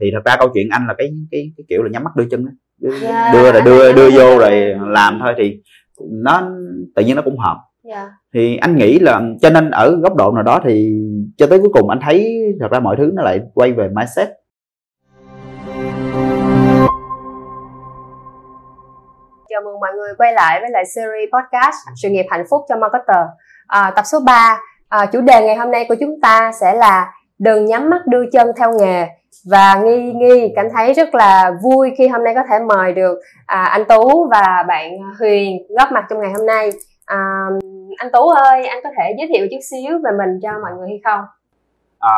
thì thật ra câu chuyện anh là cái cái, cái kiểu là nhắm mắt đưa chân đó. đưa Dạ, đưa là đưa đưa vô rồi làm thôi thì nó tự nhiên nó cũng hợp. Dạ. Thì anh nghĩ là cho nên ở góc độ nào đó thì cho tới cuối cùng anh thấy thật ra mọi thứ nó lại quay về mindset. Chào mừng mọi người quay lại với lại series podcast Sự nghiệp hạnh phúc cho marketer. À, Tập số 3 à, Chủ đề ngày hôm nay của chúng ta sẽ là Đừng nhắm mắt đưa chân theo nghề. Và Nghi Nghi cảm thấy rất là vui khi hôm nay có thể mời được à, anh Tú và bạn Huyền góp mặt trong ngày hôm nay. À, Anh Tú ơi, anh có thể giới thiệu chút xíu về mình cho mọi người hay không? à,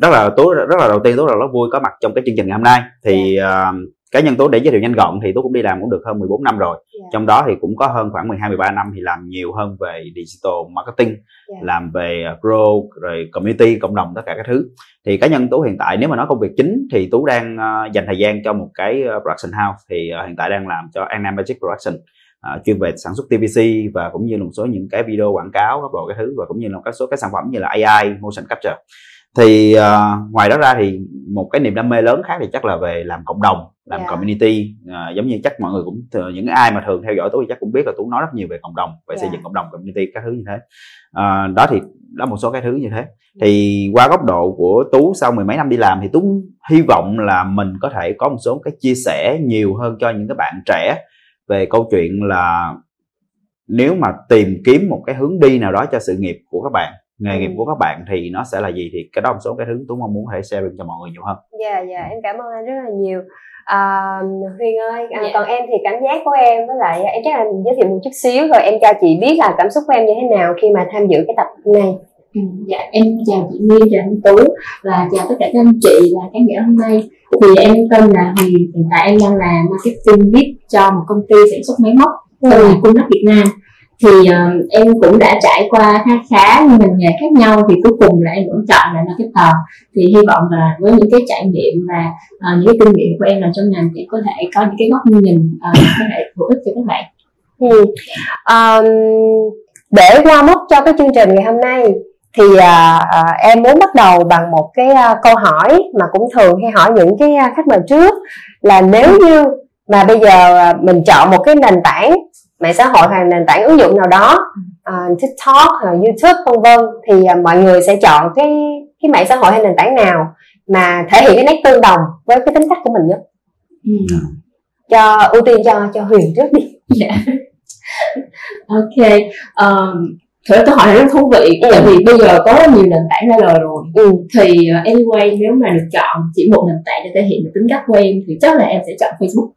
rất là tú rất là đầu tiên tú rất là vui có mặt trong cái chương trình ngày hôm nay. Thì à, cá nhân tú để giới thiệu nhanh gọn thì tú cũng đi làm cũng được hơn 14 năm rồi Dạ. trong đó thì cũng có hơn khoảng 12 13 năm thì làm nhiều hơn về digital marketing Dạ. làm về uh, grow rồi community cộng đồng tất cả các thứ thì cá nhân tú hiện tại nếu mà nói công việc chính thì tú đang uh, dành thời gian cho một cái uh, production house thì uh, hiện tại đang làm cho Anna Magic Production uh, chuyên về sản xuất TVC và cũng như một số những cái video quảng cáo các bộ cái thứ và cũng như là các số cái sản phẩm như là AI motion capture thì uh, ngoài đó ra thì một cái niềm đam mê lớn khác thì chắc là về làm cộng đồng làm Dạ. community. Uh, giống như chắc mọi người cũng thường- những ai mà thường theo dõi tú thì chắc cũng biết là tú nói rất nhiều về cộng đồng về xây Dạ. dựng cộng đồng community các thứ như thế. À, đó thì đó một số cái thứ như thế. Thì qua góc độ của tú sau mười mấy năm đi làm thì tú hy vọng là mình có thể có một số cái chia sẻ nhiều hơn cho những cái bạn trẻ về câu chuyện là nếu mà tìm kiếm một cái hướng đi nào đó cho sự nghiệp của các bạn nghề nghiệp Ừ. của các bạn thì nó sẽ là gì? Thì cái đó là một số cái thứ tú mong muốn có thể sharing cho mọi người nhiều hơn. Dạ dạ em cảm ơn anh rất là nhiều. À, Huyền ơi à, Dạ. còn em thì cảm giác của em với lại em chắc là giới thiệu một chút xíu rồi em cho chị biết là cảm xúc của em như thế nào khi mà tham dự cái tập nay Ừ, Dạ em chào chị Miên, chào anh Tú và chào tất cả các anh chị và khán giả hôm nay. Thì em tên là Huyền hiện tại em đang là marketing lead cho một công ty sản xuất máy móc tên là Cung Việt Nam thì uh, em cũng đã trải qua khá khá những ngành nghề khác nhau thì cuối cùng là em vẫn chọn là marketer thì hy vọng là với những cái trải nghiệm và uh, những cái kinh nghiệm của em làm trong ngành thì có thể có những cái góc nhìn uh, có thể hữu ích cho các bạn ừ. um, để qua mốc cho cái chương trình ngày hôm nay thì à, à, em muốn bắt đầu bằng một cái à, câu hỏi mà cũng thường hay hỏi những cái à, khách mời trước là nếu như mà bây giờ à, mình chọn một cái nền tảng mạng xã hội hoặc nền tảng ứng dụng nào đó à, TikTok hoặc YouTube vân vân thì à, mọi người sẽ chọn cái cái mạng xã hội hay nền tảng nào mà thể hiện cái nét tương đồng với cái tính cách của mình nhất ừ. cho ưu tiên cho cho Huyền trước đi Dạ. ok. Um, thật ra câu hỏi này rất thú vị Ừ. tại vì bây giờ có rất nhiều nền tảng ra đời rồi ừ. thì uh, anyway nếu mà được chọn chỉ một nền tảng để thể hiện được tính cách của em thì chắc là em sẽ chọn Facebook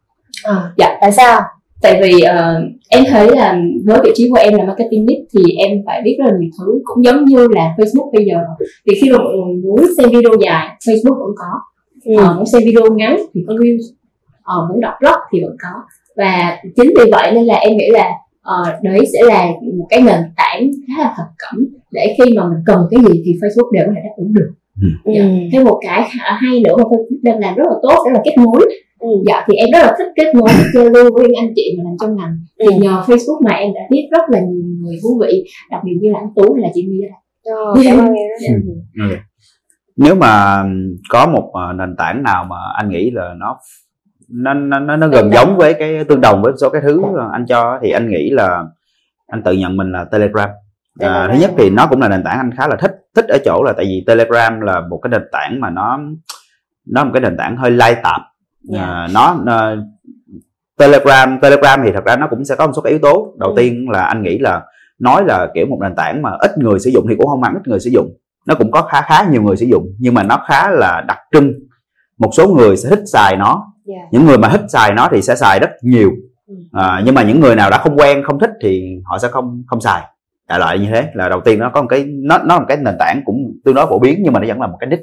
à, Dạ. tại sao tại vì uh, em thấy là với vị trí của em là marketing lead thì em phải biết rất là nhiều thứ. Cũng giống như là Facebook bây giờ. Thì khi mà mọi người muốn xem video dài Facebook vẫn có. Ừ. Ờ, muốn xem video ngắn thì có Reels Ờ, muốn đọc blog thì vẫn có. Và chính vì vậy nên là em nghĩ là ờ, đấy sẽ là một cái nền tảng khá là thập cẩm để khi mà mình cần cái gì thì Facebook đều có thể đáp ứng được. Ừ. Dạ. thêm một cái hay nữa mà Facebook đang làm rất là tốt đó là kết nối Ừ. dạ thì em rất là thích kết nối giao lưu với anh chị mà làm trong ngành thì Ừ. nhờ Facebook mà em đã biết rất là nhiều người thú vị đặc biệt như là anh Tú hay là chị Mia Ờ, cảm ơn em rất là nhiều. Ừ. nếu mà có một ờ, nền tảng nào mà anh nghĩ là nó nó nó nó, nó gần giống với cái tương đồng với số cái thứ anh cho thì anh nghĩ là anh tự nhận mình là Telegram. À, thứ nhất thì nó cũng là nền tảng anh khá là thích thích ở chỗ là tại vì Telegram là một cái nền tảng mà nó nó là một cái nền tảng hơi lai tạp à, nó, nó Telegram Telegram thì thật ra nó cũng sẽ có một số cái yếu tố. Đầu Ừ. tiên là anh nghĩ là nói là kiểu một nền tảng mà ít người sử dụng thì cũng không hẳn ít người sử dụng. Nó cũng có khá khá nhiều người sử dụng nhưng mà nó khá là đặc trưng. Một số người sẽ thích xài nó. Dạ. những người mà thích xài nó thì sẽ xài rất nhiều. Ừ. à, nhưng mà những người nào đã không quen không thích thì họ sẽ không không xài. Đại loại như thế là đầu tiên nó có một cái nó nó là một cái nền tảng cũng tương đối phổ biến nhưng mà nó vẫn là một cái niche.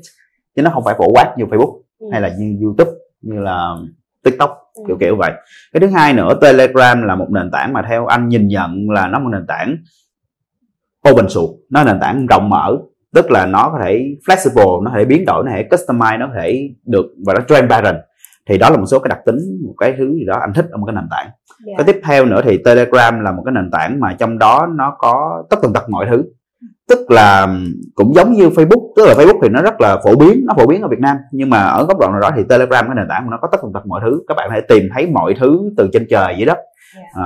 Chứ nó không phải phổ quát như Facebook Ừ. hay là như YouTube như là TikTok Ừ. kiểu kiểu vậy. Cái thứ hai nữa Telegram là một nền tảng mà theo anh nhìn nhận là nó một nền tảng open source nó là nền tảng rộng mở. Tức là nó có thể flexible nó có thể biến đổi nó có thể customize nó có thể được và nó transparent thì đó là một số cái đặc tính một cái thứ gì đó anh thích ở một cái nền tảng. Dạ. cái tiếp theo nữa thì Telegram là một cái nền tảng mà trong đó nó có tất tần tật mọi thứ tức là cũng giống như Facebook tức là Facebook thì nó rất là phổ biến nó phổ biến ở Việt Nam. Nhưng mà ở góc độ nào đó thì Telegram cái nền tảng của nó có tất tần tật mọi thứ. Các bạn có thể tìm thấy mọi thứ từ trên trời dưới đất à,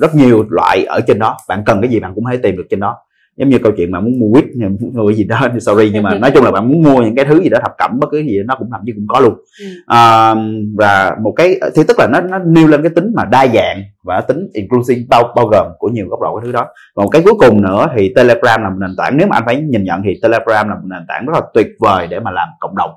rất nhiều loại ở trên đó. Bạn cần cái gì bạn cũng thể tìm được trên đó giống như câu chuyện mà muốn mua quýt mua cái gì đó sorry nhưng mà nói chung là bạn muốn mua những cái thứ gì đó thập cẩm bất cứ gì đó, nó cũng thậm chí cũng có luôn. Ừ. à, và một cái thì tức là nó nó nêu lên cái tính mà đa dạng và tính inclusive bao bao gồm của nhiều góc độ cái thứ đó. Và một cái cuối cùng nữa thì telegram là một nền tảng. Nếu mà anh phải nhìn nhận thì telegram là một nền tảng rất là tuyệt vời để mà làm cộng đồng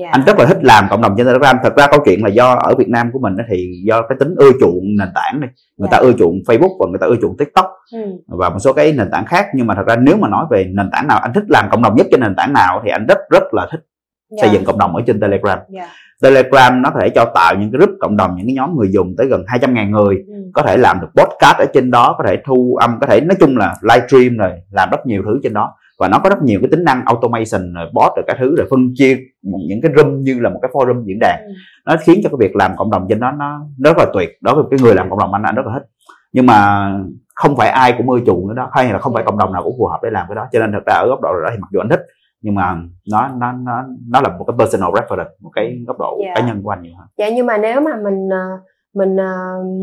yeah. anh rất là thích làm cộng đồng trên telegram thật ra câu chuyện là do ở việt nam của mình thì do cái tính ưa chuộng nền tảng này người yeah. ta ưa chuộng facebook và người ta ưa chuộng tiktok ừ. và một số cái nền tảng khác nhưng mà thật ra nếu mà nói về nền tảng nào anh thích làm cộng đồng nhất trên nền tảng nào thì anh rất rất là thích yeah. xây dựng cộng đồng ở trên telegram yeah. Telegram nó có thể cho tạo những cái group cộng đồng những cái nhóm người dùng tới gần 200 ngàn người ừ. có thể làm được podcast ở trên đó có thể thu âm có thể nói chung là livestream rồi làm rất nhiều thứ trên đó và nó có rất nhiều cái tính năng automation rồi bot rồi các thứ rồi phân chia những cái room như là một cái forum diễn đàn ừ. nó khiến cho cái việc làm cộng đồng trên đó nó rất là tuyệt đối với cái người làm cộng đồng anh anh rất là thích nhưng mà không phải ai cũng ưa chuộng nữa đó hay là không phải cộng đồng nào cũng phù hợp để làm cái đó cho nên thật ra ở góc độ đó thì mặc dù anh thích nhưng mà nó nó nó nó là một cái personal reference một cái góc độ yeah. Dạ. cá nhân của anh nhiều hơn dạ nhưng mà nếu mà mình ờ, mình ờ,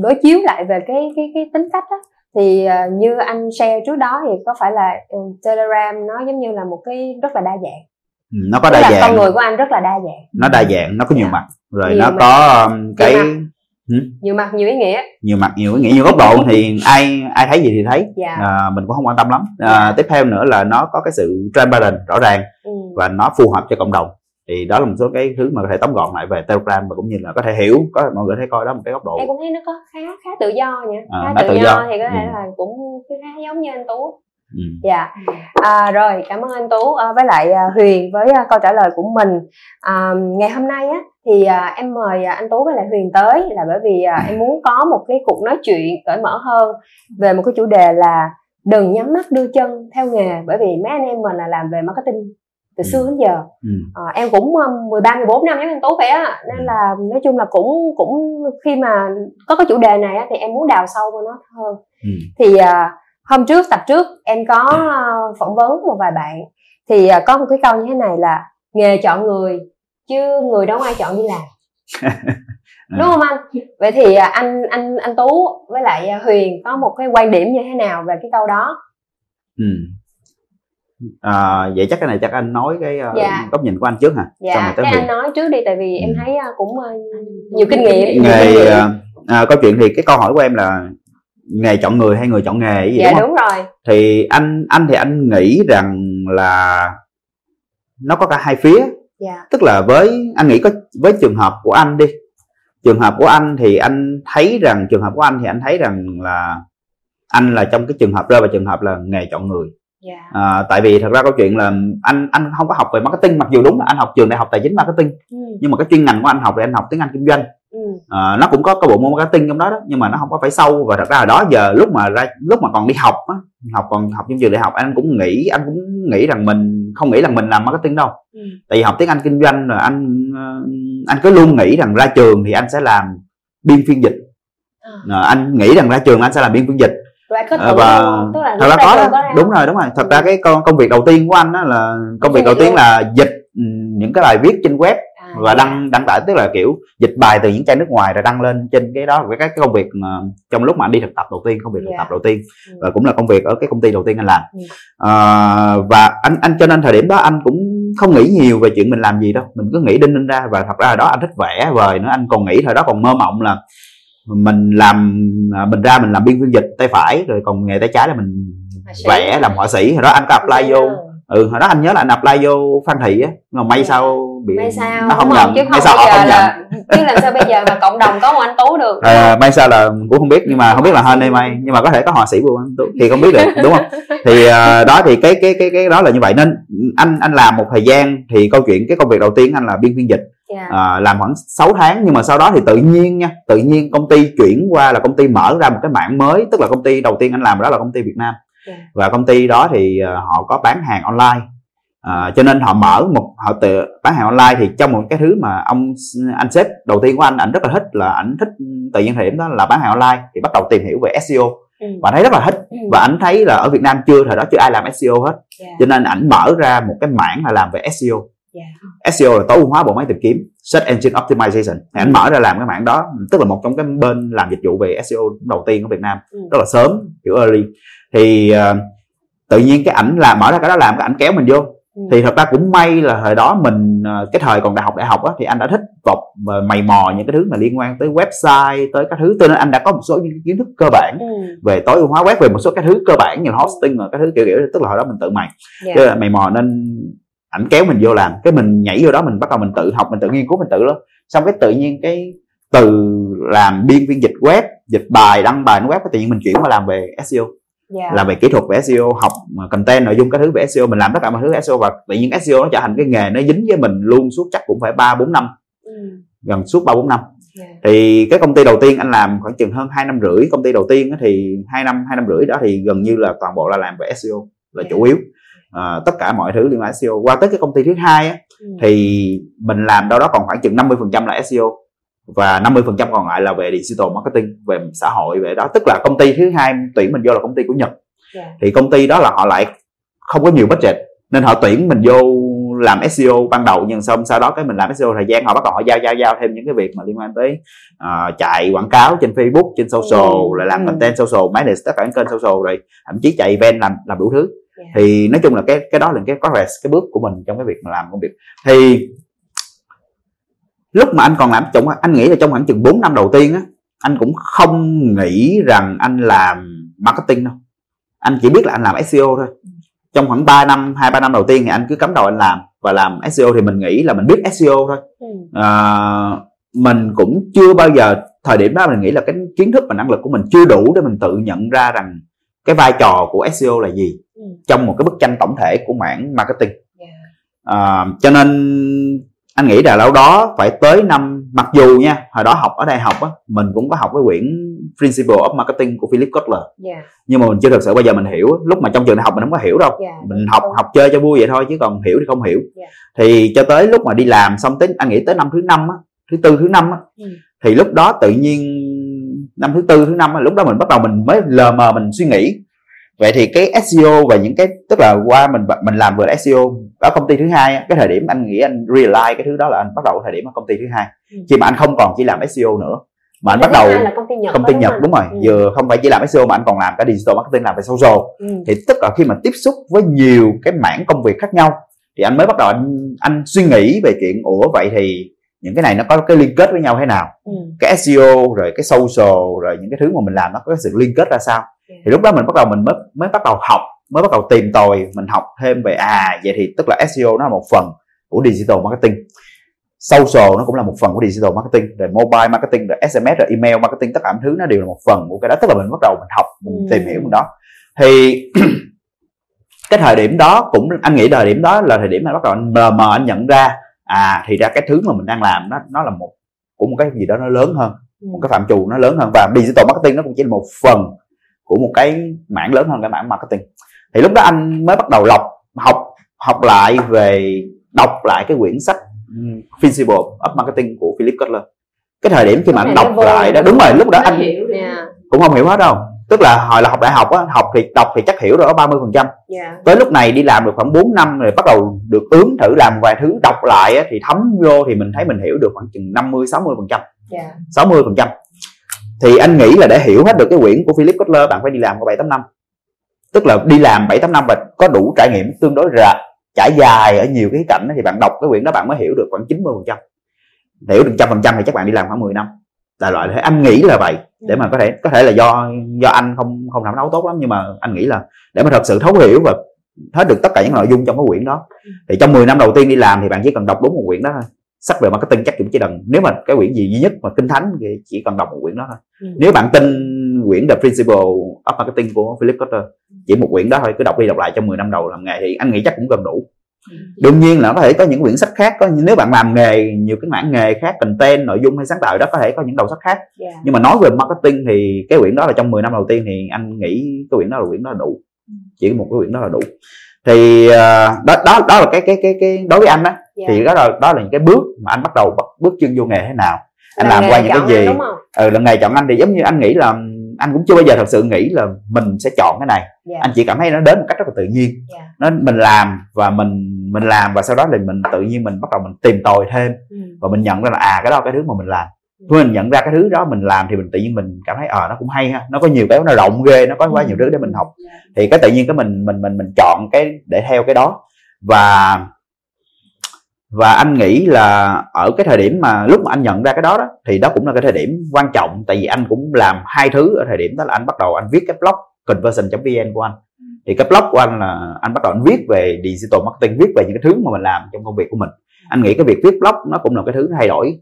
đối chiếu lại về cái cái cái tính cách á thì uh, như anh share trước đó thì có phải là um, Telegram nó giống như là một cái rất là đa dạng ừ, nó có Tức đa dạng con người của anh rất là đa dạng nó đa dạng nó có nhiều yeah. Dạ. mặt rồi nhiều nó mặt. có um, cái nhiều mặt. Ừ? nhiều mặt nhiều ý nghĩa nhiều mặt nhiều ý nghĩa nhiều góc độ thì ai ai thấy gì thì thấy yeah. Dạ. à, mình cũng không quan tâm lắm à, yeah. Dạ. tiếp theo nữa là nó có cái sự transparent rõ ràng ừ. và nó phù hợp cho cộng đồng thì đó là một số cái thứ mà có thể tóm gọn lại về Telegram và cũng như là có thể hiểu có mọi người thấy coi đó một cái góc độ. Em cũng thấy nó có khá khá tự do nhỉ à, khá tự, tự do, do. thì có thể ừ. là cũng khá giống như anh tú. Ừ. dạ. À, rồi cảm ơn anh tú. À, với lại à, huyền với à, câu trả lời của mình. À, ngày hôm nay á thì à, em mời à, anh tú với lại huyền tới là bởi vì à, em muốn có một cái cuộc nói chuyện cởi mở hơn về một cái chủ đề là đừng nhắm mắt đưa chân theo nghề. Bởi vì mấy anh em mình là làm về marketing từ xưa đến giờ. Ừ. à, em cũng 13 14 năm giống anh Tú vậy á. Nên ừ. là nói chung là cũng cũng khi mà có cái chủ đề này á, thì em muốn đào sâu vào nó hơn. Ừ. thì à, hôm trước tập trước em có uh, phỏng vấn một vài bạn. Thì uh, có một cái câu như thế này là nghề chọn người chứ người đâu ai chọn đi làm. Đúng không anh? Vậy thì anh anh anh tú với lại huyền có một cái quan điểm như thế nào về cái câu đó? Ừ à, vậy chắc cái này chắc anh nói cái uh, dạ. góc nhìn của anh trước hả? Dạ cái anh nói trước đi tại vì em ừ. thấy uh, cũng uh, nhiều kinh nghiệm. Nghề uh, à, câu chuyện thì cái câu hỏi của em là nghề chọn người hay người chọn nghề gì dạ đúng, đúng rồi. Thì anh anh thì anh nghĩ rằng là nó có cả hai phía. Dạ. tức là với anh nghĩ có với trường hợp của anh đi. Trường hợp của anh thì anh thấy rằng trường hợp của anh thì anh thấy rằng là anh là trong cái trường hợp rơi vào trường hợp là nghề chọn người Yeah. Dạ. À, tại vì thật ra câu chuyện là anh anh không có học về marketing mặc dù đúng là anh học trường đại học tài chính marketing ừ. nhưng mà cái chuyên ngành của anh học thì anh học tiếng Anh kinh doanh ừ. à, nó cũng có cái bộ môn marketing trong đó đó nhưng mà nó không có phải sâu và thật ra là đó giờ lúc mà ra lúc mà còn đi học á học còn học trong trường đại học anh cũng nghĩ anh cũng nghĩ rằng mình không nghĩ rằng mình làm marketing đâu ừ. tại vì học tiếng Anh kinh doanh rồi anh ờ, anh cứ luôn nghĩ rằng ra trường thì anh sẽ làm biên phiên dịch à. À, anh nghĩ rằng ra trường anh sẽ làm biên phiên dịch à, và Tức là thật ra có đó. Đúng rồi đúng rồi. Thật ra cái công công việc đầu tiên của anh đó là công việc đầu tiên là dịch ừ, những cái bài viết trên web à, và đăng đăng tải tức là kiểu dịch bài từ những trang nước ngoài rồi đăng lên trên cái đó. Với cái, công việc mà trong lúc mà anh đi thực tập đầu tiên công việc thực tập đầu tiên. Ừ. và cũng là công việc ở cái công ty đầu tiên anh làm. Ừ. à, và anh anh cho nên thời điểm đó anh cũng không nghĩ nhiều về chuyện mình làm gì đâu. Mình cứ nghĩ đinh đinh ra và thật ra đó anh thích vẽ vời nữa. Anh còn nghĩ thời đó còn mơ mộng là mình làm à, mình ra mình làm biên phiên dịch tay phải rồi còn nghề tay trái là mình vẽ làm họa sĩ. Hồi đó anh có apply vô. ừ hồi đó anh nhớ là anh apply vô phan thị á mà may dạ. sao bị may sao? nó không nhận. chứ không may sao họ không là, nhận. chứ làm sao bây giờ mà cộng đồng có một anh tú được? À, may sao là cũng không biết nhưng mà không biết là hơn đây may. Nhưng mà có thể có họa sĩ của anh tú thì không biết được đúng không? Thì uh, đó thì cái cái cái cái đó là như vậy. Nên anh anh làm một thời gian thì câu chuyện cái công việc đầu tiên anh là biên phiên dịch yeah. À, làm khoảng 6 tháng nhưng mà sau đó thì tự nhiên nha tự nhiên công ty chuyển qua là công ty mở ra một cái mảng mới tức là công ty đầu tiên anh làm đó là công ty Việt Nam yeah. Và công ty đó thì uh, họ có bán hàng online à, cho nên họ mở một họ tự bán hàng online thì trong một cái thứ mà ông anh sếp đầu tiên của anh ảnh rất là thích là ảnh thích tự nhiên thời điểm đó là bán hàng online thì bắt đầu tìm hiểu về SEO ừ. và thấy rất là thích Ừ. và anh thấy là ở Việt Nam chưa thời đó chưa ai làm SEO hết Yeah. cho nên ảnh mở ra một cái mảng là làm về SEO Yeah. SEO là tối ưu hóa bộ máy tìm kiếm Search Engine Optimization thì ảnh mở ra làm cái mảng đó tức là một trong cái bên làm dịch vụ về SEO đầu tiên ở Việt Nam Ừ. rất là sớm kiểu early thì ờ, tự nhiên cái ảnh làm mở ra cái đó làm cái ảnh kéo mình vô Ừ. thì thật ra cũng may là thời đó mình ờ, cái thời còn đại học đại học á thì anh đã thích vọc mày mò những cái thứ mà liên quan tới website tới các thứ cho nên anh đã có một số những kiến thức cơ bản Ừ. về tối ưu hóa web về một số cái thứ cơ bản như hosting và cái thứ kiểu kiểu tức là hồi đó mình tự mày Yeah. Chứ là mày mò nên ảnh kéo mình vô làm. Cái mình nhảy vô đó mình bắt đầu mình tự học mình tự nghiên cứu mình tự đó xong cái tự nhiên cái từ làm biên viên dịch web dịch bài đăng bài web cái tự nhiên mình chuyển qua làm về SEO Yeah. làm về kỹ thuật về SEO học content nội dung các thứ về SEO mình làm tất cả mọi thứ SEO và tự nhiên SEO nó trở thành cái nghề nó dính với mình luôn suốt chắc cũng phải ba bốn năm. Ừ. gần suốt ba bốn năm. Yeah. thì cái công ty đầu tiên anh làm khoảng chừng hơn 2 năm rưỡi. Công ty đầu tiên thì hai năm hai năm rưỡi đó thì gần như là toàn bộ là làm về SEO là chủ yếu à, tất cả mọi thứ liên quan SEO qua tới cái công ty thứ hai á, Ừ. thì mình làm đâu đó còn khoảng chừng 50% là SEO và 50% còn lại là về digital marketing về xã hội về đó tức là công ty thứ hai tuyển mình vô là công ty của Nhật Yeah. thì công ty đó là họ lại không có nhiều budget nên họ tuyển mình vô làm SEO ban đầu nhưng xong sau đó cái mình làm SEO thời gian họ bắt đầu họ giao giao giao thêm những cái việc mà liên quan tới ờ, chạy quảng cáo trên Facebook trên social Ừ. rồi làm Ừ. content social manage tất cả những kênh social rồi thậm chí chạy event làm làm đủ thứ Yeah. thì nói chung là cái cái đó là cái progress cái bước của mình trong cái việc mà làm công việc. Thì lúc mà anh còn làm trong anh nghĩ là trong khoảng chừng 4 năm đầu tiên á anh cũng không nghĩ rằng anh làm marketing đâu. Anh chỉ biết là anh làm SEO thôi. Trong khoảng 3 năm hai ba năm đầu tiên thì anh cứ cắm đầu anh làm và làm SEO thì mình nghĩ là mình biết SEO thôi. Ừ. à, mình cũng chưa bao giờ thời điểm đó mình nghĩ là cái kiến thức và năng lực của mình chưa đủ để mình tự nhận ra rằng cái vai trò của SEO là gì Ừ. trong một cái bức tranh tổng thể của mảng marketing Yeah. à, cho nên anh nghĩ là đâu đó phải tới năm mặc dù nha hồi đó học ở đại học á mình cũng có học cái quyển Principle of Marketing của Philip Kotler Yeah. nhưng mà mình chưa thực sự bao giờ mình hiểu lúc mà trong trường đại học mình không có hiểu đâu Yeah. mình học học chơi cho vui vậy thôi chứ còn hiểu thì không hiểu Yeah. thì cho tới lúc mà đi làm xong tới anh nghĩ tới năm thứ năm á thứ tư thứ năm á Ừ. thì lúc đó tự nhiên năm thứ tư thứ năm á lúc đó mình bắt đầu mình mới lờ mờ mình suy nghĩ vậy thì cái SEO và những cái tức là qua mình mình làm vừa là SEO ở công ty thứ hai cái thời điểm anh nghĩ anh realize cái thứ đó là anh bắt đầu thời điểm ở công ty thứ hai Ừ. khi mà anh không còn chỉ làm SEO nữa mà anh Cái bắt đầu là công ty Nhật công ty đúng Nhật không? đúng rồi Ừ. vừa không phải chỉ làm SEO mà anh còn làm cả digital marketing làm về social Ừ. thì tức là khi mà tiếp xúc với nhiều cái mảng công việc khác nhau thì anh mới bắt đầu anh anh suy nghĩ về chuyện ủa vậy thì những cái này nó có cái liên kết với nhau thế nào Ừ. cái SEO rồi cái social rồi những cái thứ mà mình làm nó có cái sự liên kết ra sao Yeah. thì lúc đó mình bắt đầu mình mới mới bắt đầu học mới bắt đầu tìm tòi mình học thêm về à vậy thì tức là SEO nó là một phần của digital marketing social nó cũng là một phần của digital marketing rồi mobile marketing rồi SMS rồi email marketing tất cả mọi thứ nó đều là một phần của cái đó tức là mình bắt đầu mình học mình Ừ. tìm hiểu mình đó thì cái thời điểm đó cũng anh nghĩ thời điểm đó là thời điểm mà bắt đầu anh mờ mờ anh nhận ra à thì ra cái thứ mà mình đang làm nó nó là một của một cái gì đó nó lớn hơn Ừ. một cái phạm trù nó lớn hơn. Và digital marketing nó cũng chỉ là một phần của một cái mảng lớn hơn cái mảng marketing. Thì lúc đó anh mới bắt đầu lọc học học lại về đọc lại cái quyển sách Principle of Marketing của Philip Kotler. Cái thời điểm khi mà anh đọc lại đó đúng rồi lúc đó anh cũng không hiểu hết đâu tức là hồi là học đại học á học thì đọc thì chắc hiểu rồi đó 30 phần trăm. Yeah. tới lúc này đi làm được khoảng 4 năm rồi bắt đầu được ướm thử làm vài thứ đọc lại á, thì thấm vô thì mình thấy mình hiểu được khoảng chừng 50 60 phần trăm. Yeah. 60 phần trăm. Thì anh nghĩ là để hiểu hết được cái quyển của Philip Kotler bạn phải đi làm có 7 8 năm. Tức là đi làm 7 8 năm và có đủ trải nghiệm tương đối ra trải dài ở nhiều cái cảnh đó, thì bạn đọc cái quyển đó bạn mới hiểu được khoảng 90 phần trăm. Hiểu được trăm phần trăm thì chắc bạn đi làm khoảng 10 năm. Đại loại thế. Anh nghĩ là vậy để mà có thể có thể là do do anh không không làm nấu tốt lắm nhưng mà anh nghĩ là để mà thật sự thấu hiểu và hết được tất cả những nội dung trong cái quyển đó thì trong 10 năm đầu tiên đi làm thì bạn chỉ cần đọc đúng một quyển đó thôi. Sách về marketing chắc cũng chỉ cần nếu mà cái quyển gì duy nhất mà kinh thánh thì chỉ cần đọc một quyển đó thôi. Ừ. nếu bạn tin quyển The Principle of Marketing của Philip Kotler chỉ một quyển đó thôi cứ đọc đi đọc lại trong 10 năm đầu làm nghề thì anh nghĩ chắc cũng gần đủ đương nhiên là có thể có những quyển sách khác có nếu bạn làm nghề nhiều cái mảng nghề khác content nội dung hay sáng tạo đó có thể có những đầu sách khác. Yeah. nhưng mà nói về marketing thì cái quyển đó là trong 10 năm đầu tiên thì anh nghĩ cái quyển đó là quyển đó là đủ. Chỉ một cái quyển đó là đủ. Thì ờ, đó đó đó là cái cái cái cái đối với anh á Yeah. thì đó là đó là những cái bước mà anh bắt đầu bước chân vô nghề thế nào. Anh Là làm qua những cái gì? ừ là nghề chọn anh thì giống như anh nghĩ là anh cũng chưa bao giờ thật sự nghĩ là mình sẽ chọn cái này. Dạ. anh chỉ cảm thấy nó đến một cách rất là tự nhiên. Dạ. nó mình làm và mình mình làm và sau đó thì mình tự nhiên mình bắt đầu mình tìm tòi thêm. Ừ. và mình nhận ra là à cái đó cái thứ mà mình làm. Khi mình nhận ra cái thứ đó mình làm thì mình tự nhiên mình cảm thấy ờ nó cũng hay ha. Nó có nhiều cái nó rộng ghê nó có quá nhiều thứ để mình học. Thì cái tự nhiên cái mình mình mình mình chọn cái để theo cái đó. Và và anh nghĩ là ở cái thời điểm mà lúc mà anh nhận ra cái đó đó thì đó cũng là cái thời điểm quan trọng. Tại vì anh cũng làm hai thứ ở thời điểm đó là anh bắt đầu anh viết cái blog conversion.vn của anh. Thì cái blog của anh là anh bắt đầu anh viết về digital marketing viết về những cái thứ mà mình làm trong công việc của mình. Anh nghĩ cái việc viết blog nó cũng là cái thứ thay đổi.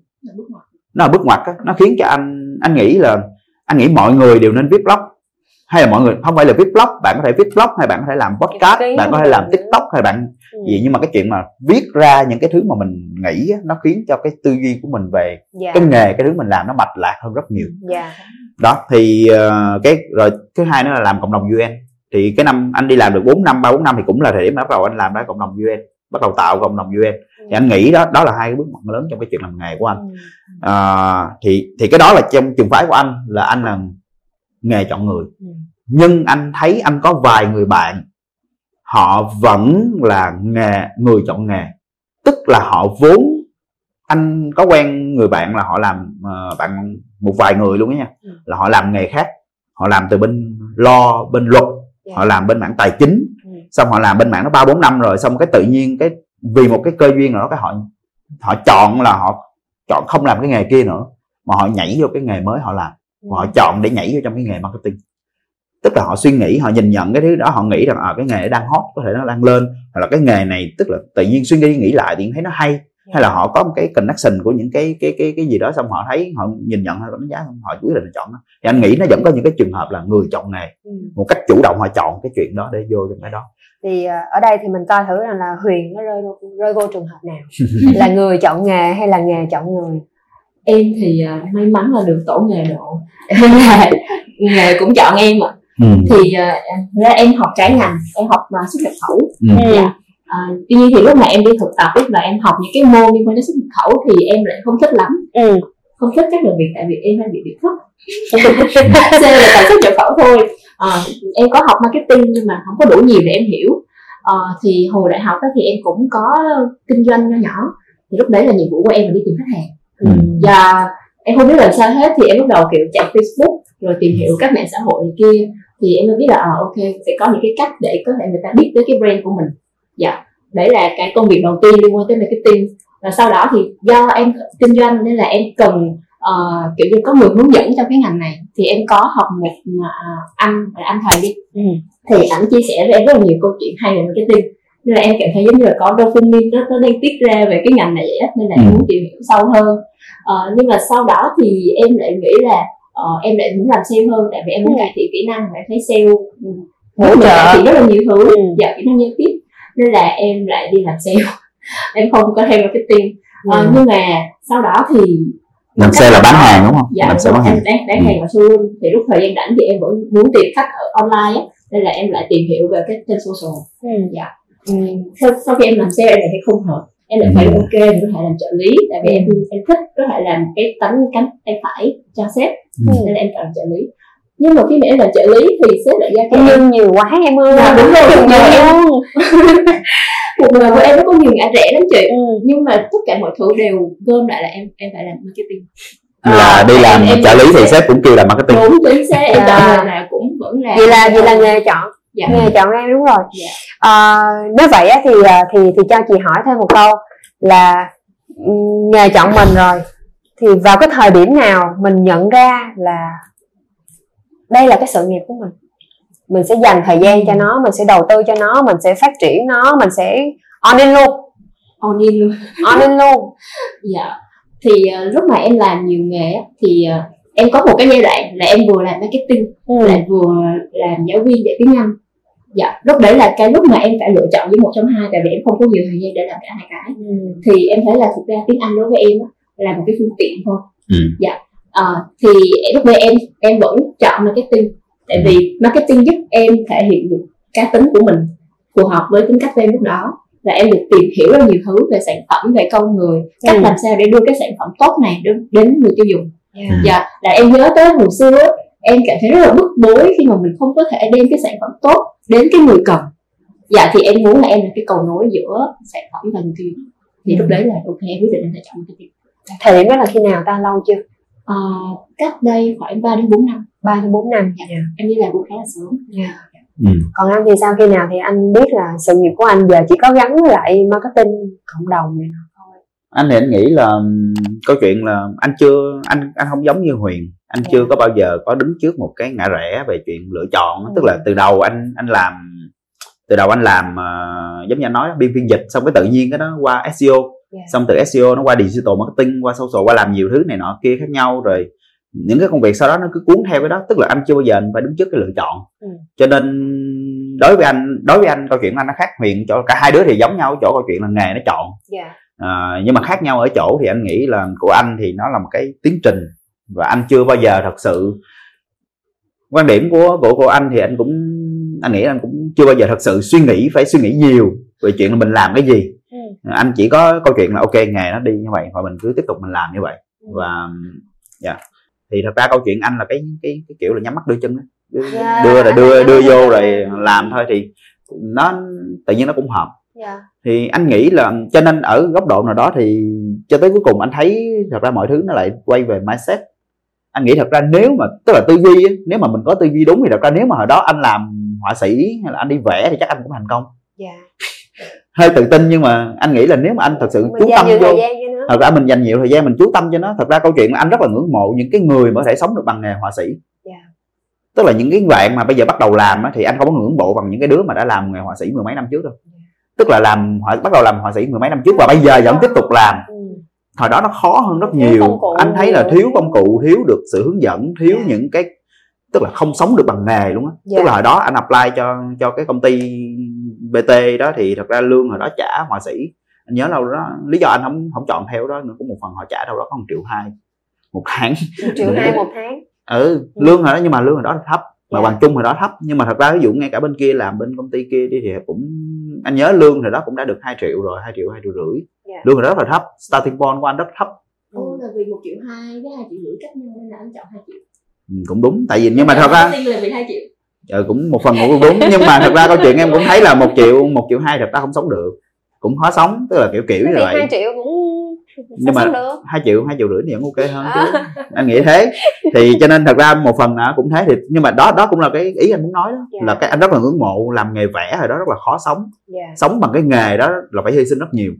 Nó là bước ngoặt. Nó khiến cho anh anh nghĩ là anh nghĩ mọi người đều nên viết blog hay là mọi người không phải là viết blog bạn có thể viết blog hay bạn có thể làm podcast bạn có thể làm tiktok hay bạn Ừ. gì nhưng mà cái chuyện mà viết ra những cái thứ mà mình nghĩ á, nó khiến cho cái tư duy của mình về Dạ. cái nghề cái thứ mình làm nó mạch lạc hơn rất nhiều Dạ. đó thì ờ, cái rồi thứ hai nữa là làm cộng đồng UN thì cái năm anh đi làm được 4 năm ba bốn năm thì cũng là thời điểm bắt đầu anh làm ra cộng đồng UN bắt đầu tạo cộng đồng UN thì anh nghĩ đó đó là hai cái bước ngoặt lớn trong cái chuyện làm nghề của anh Ừ. à, thì thì cái đó là trong trường phái của anh là anh là nghề chọn người Ừ. nhưng anh thấy anh có vài người bạn họ vẫn là nghề người chọn nghề tức là họ vốn anh có quen người bạn là họ làm ờ, bạn một vài người luôn đó nha Ừ. là họ làm nghề khác họ làm từ bên lo bên luật Dạ. họ làm bên mảng tài chính Ừ. xong họ làm bên mảng nó ba bốn năm rồi xong cái tự nhiên cái vì một cái cơ duyên nào đó cái họ họ chọn là họ chọn không làm cái nghề kia nữa mà họ nhảy vô cái nghề mới họ làm họ chọn để nhảy vô trong cái nghề marketing. Tức là họ suy nghĩ họ nhìn nhận cái thứ đó họ nghĩ rằng à, cái nghề đang hot có thể nó đang lên hoặc là cái nghề này tức là tự nhiên suy nghĩ nghĩ lại thì thấy nó hay. Hay là họ có một cái connection của những cái cái cái cái gì đó xong họ thấy họ nhìn nhận họ đánh giá họ quyết định là chọn nó. Thì anh nghĩ nó vẫn có những cái trường hợp là người chọn nghề. Ừ. một cách chủ động họ chọn cái chuyện đó để vô trong cái đó. Thì à, ở đây thì mình coi thử rằng là Huyền nó rơi rơi vô trường hợp nào? Là người chọn nghề hay là nghề chọn người em thì à, may mắn là được tổ nghề độ. Là nghề cũng chọn em ạ. Ừ. thì à, ra em học trái ngành em học mà xuất nhập khẩu. Ừ. Dạ. À, tuy nhiên thì lúc mà em đi thực tập ấy, và em học những cái môn liên quan đến xuất nhập khẩu thì em lại không thích lắm. Ừ. không thích các đồng việc tại vì em hay bị bị thấp nên là tại xuất nhập khẩu thôi. À, em có học marketing nhưng mà không có đủ nhiều để em hiểu. À, thì hồi đại học đó thì em cũng có kinh doanh nho nhỏ. Thì lúc đấy là nhiệm vụ của em là đi tìm khách hàng Ừ. và em không biết làm sao hết thì em bắt đầu kiểu chạy Facebook rồi tìm hiểu các mạng xã hội này kia. Thì em mới biết là à, ok sẽ có những cái cách để có thể người ta biết tới cái brand của mình. Dạ đấy là cái công việc đầu tiên liên quan tới marketing. Và sau đó thì do em kinh doanh nên là em cần ờ, kiểu như có người hướng dẫn trong cái ngành này. Thì em có học một mà, anh là anh thầy đi. Ừ. thì ảnh chia sẻ với em rất là nhiều câu chuyện hay về marketing. Nên là em cảm thấy giống như là có dopamine nó, nó đang tiết ra về cái ngành này vậy nên là em Ừ. muốn tìm hiểu sâu hơn Ờ, nhưng mà sau đó thì em lại nghĩ là ờ, em lại muốn làm sale hơn tại vì em muốn Ừ. cải thiện kỹ năng và em thấy sale ừ, Hỗ trợ. cải thiện rất là nhiều thứ Ừ. dạ kỹ năng giao tiếp nên là em lại đi làm sale em không có theo marketing Ờ, Ừ. nhưng mà sau đó thì làm xe là bán hàng đúng không dạ làm rồi, bán hàng bán, bán Ừ. hàng ở showroom thì lúc thời gian rảnh thì em vẫn muốn tìm khách ở online á nên là em lại tìm hiểu về cái trên social Ừ. ừ, sau, sau khi em làm sale em lại thấy không hợp em lại thấy Ừ. ok mình có thể làm trợ lý tại vì em em thích có thể làm cái tấm cánh tay phải cho sếp Ừ. nên là em chọn trợ lý nhưng mà khi mà em làm trợ lý thì sếp lại ra cái em em nhân nhiều quá em ơi Dạ, đúng rồi, nhiều luôn. cuộc đời của em nó có nhiều ngã rẽ lắm chị Ừ. nhưng mà tất cả mọi thứ đều gom lại là em em phải làm marketing là À, đi làm em- em- trợ lý thì sếp cũng kêu làm marketing đúng chính xác em Dạ. chọn nghề nào cũng vẫn là vậy là vậy là nghề chọn dạ. nghề chọn em đúng rồi. Dạ. à, nếu vậy á, thì à, thì thì cho chị hỏi thêm một câu là ừm, nghề chọn mình rồi thì vào cái thời điểm nào mình nhận ra là đây là cái sự nghiệp của mình? Mình sẽ dành thời gian cho nó mình sẽ đầu tư cho nó mình sẽ phát triển nó mình sẽ on in luôn. On in luôn. On in luôn. Dạ. Thì ờ, lúc mà em làm nhiều nghề thì ờ, em có một cái giai đoạn là em vừa làm marketing ừ. lại vừa làm giáo viên dạy tiếng Anh dạ lúc đấy là cái lúc mà em phải lựa chọn với một trong hai tại vì em không có nhiều thời gian để làm cả hai cái Ừ. thì em thấy là thực ra tiếng Anh đối với em á, là một cái phương tiện thôi Ừ. dạ Ờ, thì lúc đấy em em vẫn chọn marketing tại vì marketing giúp em thể hiện được cá tính của mình phù hợp với tính cách của em lúc đó và em được tìm hiểu rất nhiều thứ về sản phẩm về con người cách Ừ. làm sao để đưa cái sản phẩm tốt này đến, đến người tiêu dùng Yeah. dạ là em nhớ tới hồi xưa em cảm thấy rất là bức bối khi mà mình không có thể đem cái sản phẩm tốt đến cái người cần. Dạ thì em muốn là em là cái cầu nối giữa sản phẩm và người tiêu. Dùng thì lúc đấy là ok em quyết định em sẽ chọn cái việc thời điểm đó là khi nào ta lâu chưa? À, cách đây khoảng 3 đến 4 năm. Ba đến bốn năm dạ. em đi làm cũng khá là sớm. Dạ. ừ. còn anh thì sao? Khi nào thì anh biết là sự nghiệp của anh giờ chỉ có gắn với lại marketing cộng đồng này anh thì anh nghĩ là câu chuyện là anh chưa anh anh không giống như huyền. Anh chưa có bao giờ có đứng trước một cái ngã rẽ về chuyện lựa chọn. Ừ. tức là từ đầu anh anh làm từ đầu anh làm ờ, giống như anh nói biên phiên dịch xong cái tự nhiên cái đó qua SEO Dạ. xong từ SEO nó qua digital marketing qua social qua làm nhiều thứ này nọ kia khác nhau. Rồi những cái công việc sau đó nó cứ cuốn theo cái đó. Tức là anh chưa bao giờ anh phải đứng trước cái lựa chọn. Ừ. cho nên đối với anh đối với anh câu chuyện anh nó khác. Huyền chỗ cả hai đứa thì giống nhau. Chỗ câu chuyện là nghề nó chọn. Dạ à, nhưng mà khác nhau ở chỗ thì anh nghĩ là của anh thì nó là một cái tiến trình và anh chưa bao giờ thật sự. Quan điểm của của của anh thì anh cũng anh nghĩ anh cũng chưa bao giờ thật sự suy nghĩ phải suy nghĩ nhiều về chuyện là mình làm cái gì. Ừ. anh chỉ có câu chuyện là ok nghề nó đi như vậy và mình cứ tiếp tục mình làm như vậy. Ừ. và dạ. Thì thật ra câu chuyện anh là cái cái, cái kiểu là nhắm mắt đưa chân đó. đưa, Dạ, đưa là anh đưa thấy đưa nó vô rất là- rồi làm thôi thì nó tự nhiên nó cũng hợp dạ. Thì anh nghĩ là cho nên ở góc độ nào đó thì cho tới cuối cùng anh thấy thật ra mọi thứ nó lại quay về mindset. Anh nghĩ thật ra nếu mà tức là tư duy nếu mà mình có tư duy đúng thì thật ra nếu mà hồi đó anh làm họa sĩ hay là anh đi vẽ thì chắc anh cũng thành công. Dạ. Hơi tự tin nhưng mà anh nghĩ là nếu mà anh thật sự mình chú tâm vô thật ra mình dành nhiều thời gian mình chú tâm cho nó thật ra câu chuyện là anh rất là ngưỡng mộ những cái người mà có thể sống được bằng nghề họa sĩ. Dạ. tức là những cái bạn mà bây giờ bắt đầu làm thì anh không có ngưỡng mộ bằng những cái đứa mà đã làm nghề họa sĩ mười mấy năm trước đâu tức là làm họa bắt đầu làm họa sĩ mười mấy năm trước và bây giờ vẫn tiếp tục làm. Ừ. thời đó nó khó hơn rất Thiếu nhiều. anh thấy là thiếu công cụ thiếu được sự hướng dẫn thiếu Dạ. những cái tức là không sống được bằng nghề luôn á. Dạ. tức là hồi đó anh apply cho cho cái công ty BT đó thì thật ra lương hồi đó trả họa sĩ. Anh nhớ đâu đó lý do anh không không chọn theo đó nữa có một phần họ trả đâu đó có một triệu hai một tháng. Một triệu hai một tháng. Ừ lương hồi đó nhưng mà lương hồi đó thấp mà Dạ. bằng chung hồi đó thấp nhưng mà thật ra ví dụ ngay cả bên kia làm bên công ty kia đi thì cũng anh nhớ lương hồi đó cũng đã được 2 triệu rồi 2 triệu 2 triệu rưỡi. Dạ. lương hồi đó rất là thấp starting point của anh rất thấp. Ô, là vì một triệu hai với hai triệu rưỡi cách nhau nên là anh chọn hai triệu. Ừ, cũng đúng tại vì nhưng mà thật ra Tiên là vì hai triệu. Ừ, cũng một phần cũng đúng nhưng mà thật ra câu chuyện em cũng thấy là một triệu một triệu hai thật ra không sống được cũng khó sống tức là kiểu kiểu như thì vậy. hai triệu cũng Nhưng mà- hai triệu hai triệu rưỡi thì vẫn ok hơn chứ. À. anh nghĩ thế. Thì cho nên thật ra một phần nào cũng thế thì nhưng mà đó đó cũng là cái ý anh muốn nói đó. Dạ. là cái anh rất là ngưỡng mộ làm nghề vẽ hồi đó rất là khó sống. Dạ. Sống bằng cái nghề đó là phải hy sinh rất nhiều.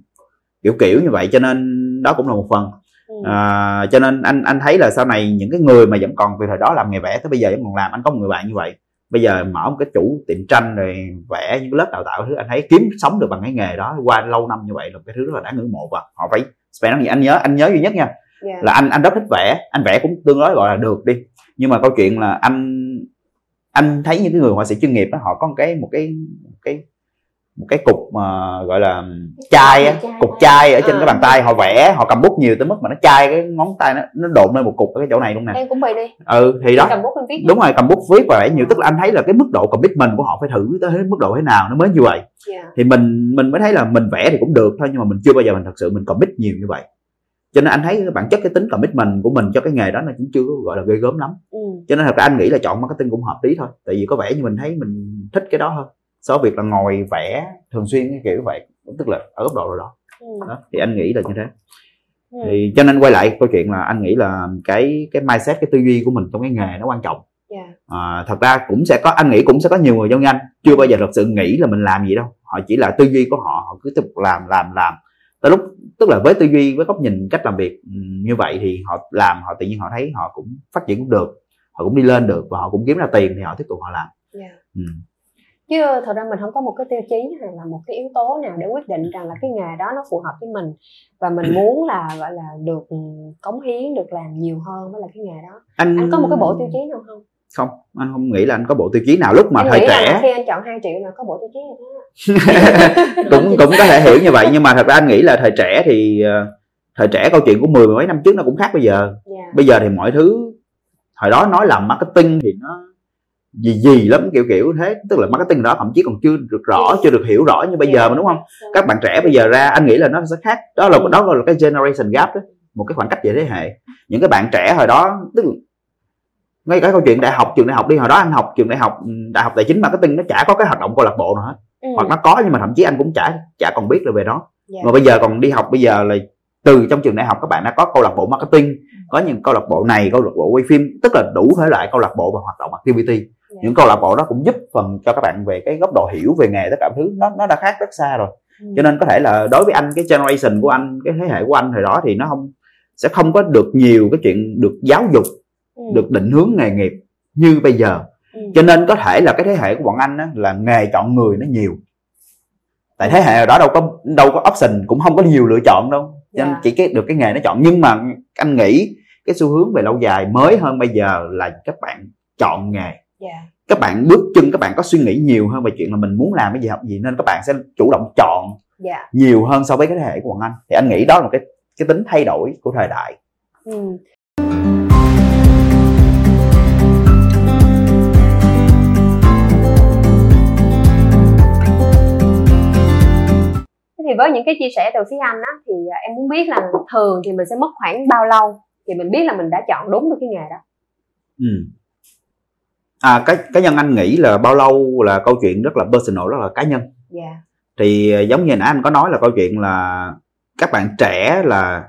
Kiểu kiểu như vậy cho nên đó cũng là một phần. Ừ. à, cho nên anh anh thấy là sau này những cái người mà vẫn còn từ thời đó làm nghề vẽ tới bây giờ vẫn còn làm anh có một người bạn như vậy. Bây giờ mở một cái chủ tiệm tranh rồi vẽ những lớp đào tạo thứ anh thấy kiếm sống được bằng cái nghề đó qua lâu năm như vậy là một cái thứ rất là đáng ngưỡng mộ và họ phải spend nó gì? Anh nhớ anh nhớ duy nhất nha. Dạ. Là anh anh rất thích vẽ. Anh vẽ cũng tương đối gọi là được đi. Nhưng mà câu chuyện là anh anh thấy những cái người họa sĩ chuyên nghiệp đó họ có một cái một cái một cái một cái cục mà gọi là chai á cục chai. ở trên À. cái bàn tay họ vẽ họ cầm bút nhiều tới mức mà nó chai cái ngón tay nó nó độn lên một cục ở cái chỗ này luôn nè. Em cũng vậy đi. Ừ thì đó. cầm bút viết đúng rồi cầm bút viết và vẽ nhiều. Tức là anh thấy là cái mức độ commitment của họ phải thử tới mức độ thế nào nó mới như vậy. Dạ. Thì mình mình mới thấy là mình vẽ thì cũng được thôi nhưng mà mình chưa bao giờ mình thật sự mình commit nhiều như vậy. Cho nên anh thấy cái bản chất cái tính commitment của mình cho cái nghề đó nó cũng chưa gọi là ghê gớm lắm. Ừ. cho nên thật ra anh nghĩ là chọn marketing cũng hợp lý thôi. Tại vì có vẻ như mình thấy mình thích cái đó hơn so việc là ngồi vẽ thường xuyên cái kiểu vậy tức là ở góc độ rồi đó. Ừ. đó thì anh nghĩ là như thế Ừ. thì cho nên quay lại câu chuyện là anh nghĩ là cái cái mindset cái tư duy của mình trong cái nghề nó quan trọng dạ à, thật ra cũng sẽ có anh nghĩ cũng sẽ có nhiều người giống như anh chưa bao giờ thật sự nghĩ là mình làm gì đâu họ chỉ là tư duy của họ họ cứ tiếp tục làm làm làm tới lúc tức là với tư duy với góc nhìn cách làm việc ừm, như vậy thì họ làm họ tự nhiên họ thấy họ cũng phát triển cũng được họ cũng đi lên được và họ cũng kiếm ra tiền thì họ tiếp tục họ làm dạ ừ. Chứ thật ra mình không có một cái tiêu chí hay là một cái yếu tố nào để quyết định rằng là cái nghề đó nó phù hợp với mình. Và mình muốn là gọi là được ừ, cống hiến được làm nhiều hơn với là cái nghề đó. Anh anh có một cái bộ tiêu chí nào không? Không anh không nghĩ là anh có bộ tiêu chí nào lúc mà anh thời nghĩ là trẻ. khi anh chọn 2 triệu là có bộ tiêu chí thế cũng cũng có thể hiểu như vậy nhưng mà thật ra anh nghĩ là thời trẻ thì ờ, thời trẻ câu chuyện của mười mấy năm trước nó cũng khác bây giờ. Dạ. Bây giờ thì mọi thứ hồi đó nói làm marketing thì nó gì gì lắm kiểu kiểu thế. Tức là marketing đó thậm chí còn chưa được rõ chưa được hiểu rõ như bây giờ mà đúng không? Các bạn trẻ bây giờ ra anh nghĩ là nó sẽ khác. Đó là đó là cái generation gap đó một cái khoảng cách về thế hệ. Những cái bạn trẻ hồi đó tức là ngay cái câu chuyện đại học trường đại học đi hồi đó anh học trường đại học ừ, đại học tài chính marketing nó chả có cái hoạt động câu lạc bộ nào hết. Ừ. hoặc nó có nhưng mà thậm chí anh cũng chả chả còn biết được về đó. Dạ. mà bây giờ còn đi học bây giờ là từ trong trường đại học các bạn đã có câu lạc bộ marketing có những câu lạc bộ này câu lạc bộ quay phim tức là đủ thể loại câu lạc bộ và hoạt động activity Dạ. những câu lạc bộ đó cũng giúp phần cho các bạn về cái góc độ hiểu về nghề tất cả thứ nó nó đã khác rất xa rồi Ừ. cho nên có thể là đối với anh cái generation của anh cái thế hệ của anh thời đó thì nó không sẽ không có được nhiều cái chuyện được giáo dục Ừ. được định hướng nghề nghiệp như bây giờ Ừ. cho nên có thể là cái thế hệ của bọn anh á, là nghề chọn người nó nhiều tại thế hệ hồi đó đâu có đâu có option cũng không có nhiều lựa chọn đâu cho nên Dạ. chỉ cái được cái nghề nó chọn nhưng mà anh nghĩ cái xu hướng về lâu dài mới hơn bây giờ là các bạn chọn nghề Dạ. các bạn bước chân các bạn có suy nghĩ nhiều hơn về chuyện là mình muốn làm cái gì học gì nên các bạn sẽ chủ động chọn Dạ. nhiều hơn so với cái thế hệ của bọn anh thì anh nghĩ đó là một cái cái tính thay đổi của thời đại Ừ. Thế thì với những cái chia sẻ từ phía anh á thì à, em muốn biết là thường thì mình sẽ mất khoảng bao lâu thì mình biết là mình đã chọn đúng được cái nghề đó. ừ. À cái cá nhân anh nghĩ là bao lâu là câu chuyện rất là personal rất là cá nhân? Dạ. thì ờ, giống như nãy anh có nói là câu chuyện là các bạn trẻ là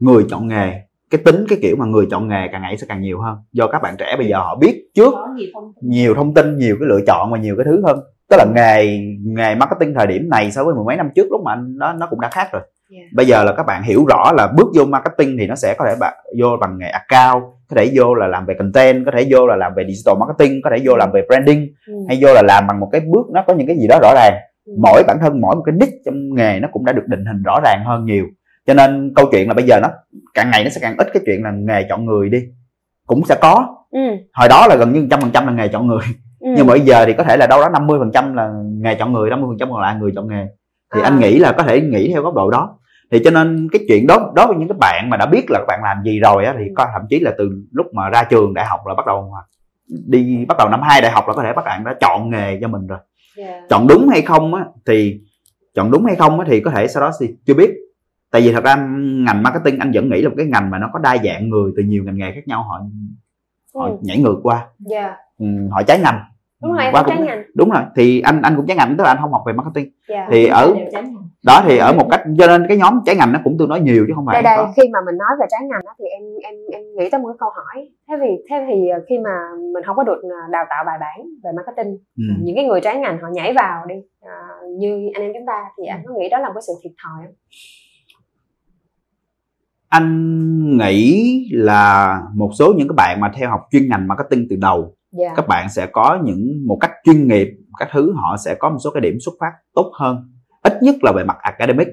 người chọn nghề. Cái tính cái kiểu mà người chọn nghề càng ngày sẽ càng nhiều hơn. Do các bạn trẻ bây giờ họ biết trước nhiều thông tin. nhiều thông tin nhiều cái lựa chọn và nhiều cái thứ hơn. Tức là nghề nghề marketing thời điểm này so với mười mấy năm trước lúc mà anh nó nó cũng đã khác rồi. Dạ. bây giờ là các bạn hiểu rõ là bước vô marketing thì nó sẽ có thể bạn vô bằng nghề account có thể vô là làm về content có thể vô là làm về digital marketing có thể vô làm về branding Ừ. hay vô là làm bằng một cái bước nó có những cái gì đó rõ ràng Ừ. mỗi bản thân mỗi một cái niche trong nghề nó cũng đã được định hình rõ ràng hơn nhiều cho nên câu chuyện là bây giờ nó càng ngày nó sẽ càng ít cái chuyện là nghề chọn người đi cũng sẽ có Ừ. hồi đó là gần như trăm phần trăm là nghề chọn người Ừ. nhưng mà bây giờ thì có thể là đâu đó 50 phần trăm là nghề chọn người 50 phần trăm còn lại người chọn nghề thì À. anh nghĩ là có thể nghĩ theo góc độ đó thì cho nên cái chuyện đó đối với những cái bạn mà đã biết là các bạn làm gì rồi á thì có thậm chí là từ lúc mà ra trường đại học là bắt đầu đi bắt đầu năm hai đại học là có thể các bạn đã chọn nghề cho mình rồi Dạ. chọn đúng hay không á thì chọn đúng hay không á thì có thể sau đó thì chưa biết tại vì thật ra ngành marketing anh vẫn nghĩ là một cái ngành mà nó có đa dạng người từ nhiều ngành nghề khác nhau họ họ Ừ. nhảy ngược qua Dạ. ừ, họ trái ngành Đúng rồi, Qua cũng trái ngành. đúng rồi thì anh anh cũng trái ngành tức là anh không học về marketing Dạ. thì ở đó thì ở một cách cho nên cái nhóm trái ngành nó cũng tương đối nhiều chứ không phải đây đây khi mà mình nói về trái ngành đó thì em em em nghĩ tới một cái câu hỏi thế vì thế thì ờ, khi mà mình không có được ờ, đào tạo bài bản về marketing ừ. những cái người trái ngành họ nhảy vào đi à, như anh em chúng ta thì anh có nghĩ đó là một cái sự thiệt thòi không? anh nghĩ là một số những cái bạn mà theo học chuyên ngành marketing từ đầu Dạ. các bạn sẽ có những một cách chuyên nghiệp các thứ họ sẽ có một số cái điểm xuất phát tốt hơn. Ít nhất là về mặt academic.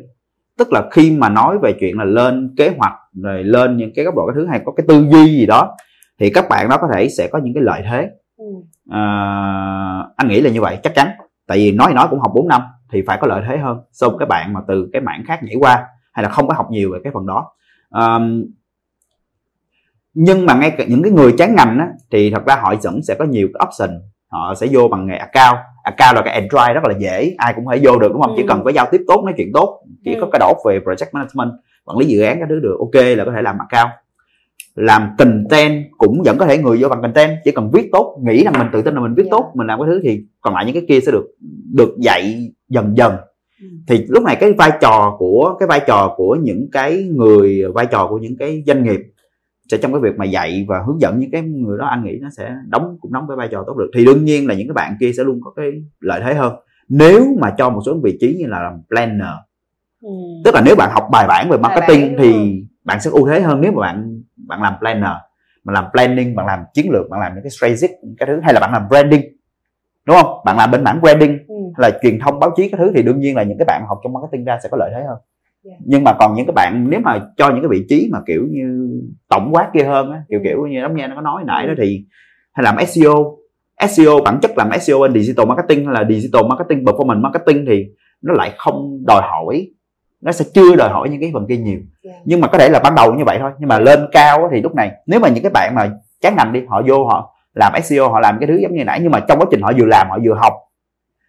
Tức là khi mà nói về chuyện là lên kế hoạch rồi lên những cái góc độ cái thứ hay có cái tư duy gì đó thì các bạn đó có thể sẽ có những cái lợi thế. Ừ. à, anh nghĩ là như vậy chắc chắn. Tại vì nói thì nói cũng học 4 năm thì phải có lợi thế hơn. So với các bạn mà từ cái mảng khác nhảy qua hay là không có học nhiều về cái phần đó. À, nhưng mà ngay cả những cái người chán ngành á, thì thật ra họ vẫn sẽ có nhiều cái option họ sẽ vô bằng nghề account account là cái entry rất là dễ ai cũng có thể vô được đúng không chỉ Ừ. cần có giao tiếp tốt nói chuyện tốt chỉ Ừ. có cái óc về project management quản lý dự án cái thứ được ok là có thể làm account làm content cũng vẫn có thể người vô bằng content chỉ cần viết tốt nghĩ rằng mình tự tin là mình viết Dạ. tốt mình làm cái thứ thì còn lại những cái kia sẽ được được dạy dần dần Ừ. thì lúc này cái vai trò của cái vai trò của những cái người vai trò của những cái doanh nghiệp sẽ trong cái việc mà dạy và hướng dẫn những cái người đó anh nghĩ nó sẽ đóng cũng đóng cái vai trò tốt được. Thì đương nhiên là những cái bạn kia sẽ luôn có cái lợi thế hơn. Nếu mà cho một số vị trí như là làm planner Ừ. tức là nếu bạn học bài bản về marketing thì bạn sẽ ưu thế hơn nếu mà bạn bạn làm planner bạn làm planning bạn làm chiến lược bạn làm những cái strategic cái thứ hay là bạn làm branding đúng không? Bạn làm bên mảng branding Ừ. hay là truyền thông báo chí cái thứ thì đương nhiên là những cái bạn học trong marketing ra sẽ có lợi thế hơn Yeah. nhưng mà còn những cái bạn nếu mà cho những cái vị trí mà kiểu như tổng quát kia hơn á kiểu Ừ. kiểu như đóng nha nó có nói nãy đó thì hay làm SEO SEO bản chất làm SEO bên digital marketing hay là digital marketing performance marketing thì nó lại không đòi hỏi nó sẽ chưa đòi hỏi những cái phần kia nhiều Yeah. nhưng mà có thể là ban đầu như vậy thôi nhưng mà lên cao thì lúc này nếu mà những cái bạn mà chán ngành đi họ vô họ làm SEO họ làm cái thứ giống như nãy nhưng mà trong quá trình họ vừa làm họ vừa học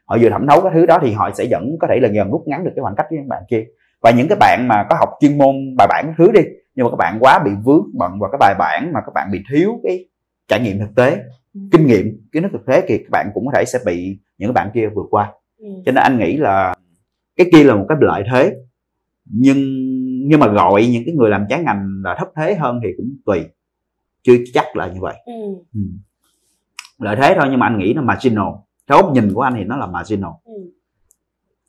họ vừa thẩm thấu cái thứ đó thì họ sẽ vẫn có thể là dần rút ngắn được cái khoảng cách với những bạn kia và những cái bạn mà có học chuyên môn bài bản cái thứ đi nhưng mà các bạn quá bị vướng bận vào cái bài bản mà các bạn bị thiếu cái trải nghiệm thực tế Ừ. kinh nghiệm kiến thức thực tế thì các bạn cũng có thể sẽ bị những cái bạn kia vượt qua ừ. cho nên anh nghĩ là cái kia là một cái lợi thế nhưng nhưng mà gọi những cái người làm trái ngành là thấp thế hơn thì cũng tùy chưa chắc là như vậy Ừ. ừ. lợi thế thôi nhưng mà anh nghĩ nó marginal theo góc nhìn của anh thì nó là marginal.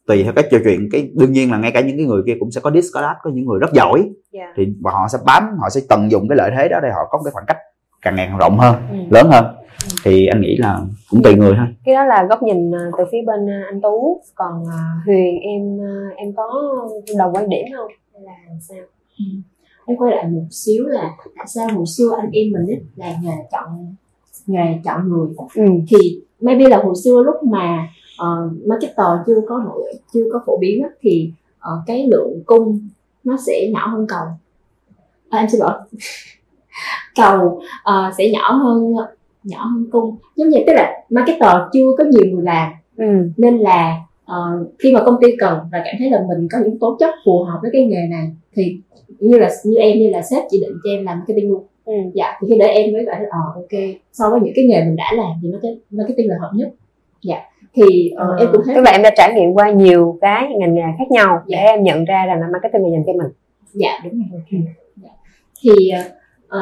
Tùy theo cái trò chuyện cái đương nhiên là ngay cả những cái người kia cũng sẽ có dis có những người rất giỏi. Dạ. thì và họ sẽ bám họ sẽ tận dụng cái lợi thế đó để họ có cái khoảng cách càng ngày càng rộng hơn Ừ. lớn hơn. Thì anh nghĩ là cũng tùy người thôi. Cái đó là góc nhìn à, từ phía bên à, anh tú. Còn à, huyền em em có đồng quan điểm không? Hay là sao? Em quay lại một xíu là tại sao hồi xưa anh em mình ấy là nghề chọn nghề chọn người. Ừ. thì maybe là hồi xưa lúc mà uh, marketer chưa có nổi chưa có phổ biến á, thì ờ, cái lượng cung nó sẽ nhỏ hơn cầu. À, em xin lỗi. Cầu ờ, sẽ nhỏ hơn nhỏ hơn cung. Giống như tức là marketer chưa có nhiều người làm. Ừ. nên là ờ, khi mà công ty cần và cảm thấy là mình có những tố chất phù hợp với cái nghề này thì như là như em như là sếp chỉ định cho em làm marketing luôn. Ừ. dạ thì khi để em mới bảo ờ ok so với những cái nghề mình đã làm thì market- marketing là hợp nhất. Dạ thì ờ, em cũng thấy tức là em đã trải nghiệm qua nhiều cái ngành nghề khác nhau để Dạ. em nhận ra rằng là marketing là dành cho mình dạ đúng rồi dạ. thì ờ,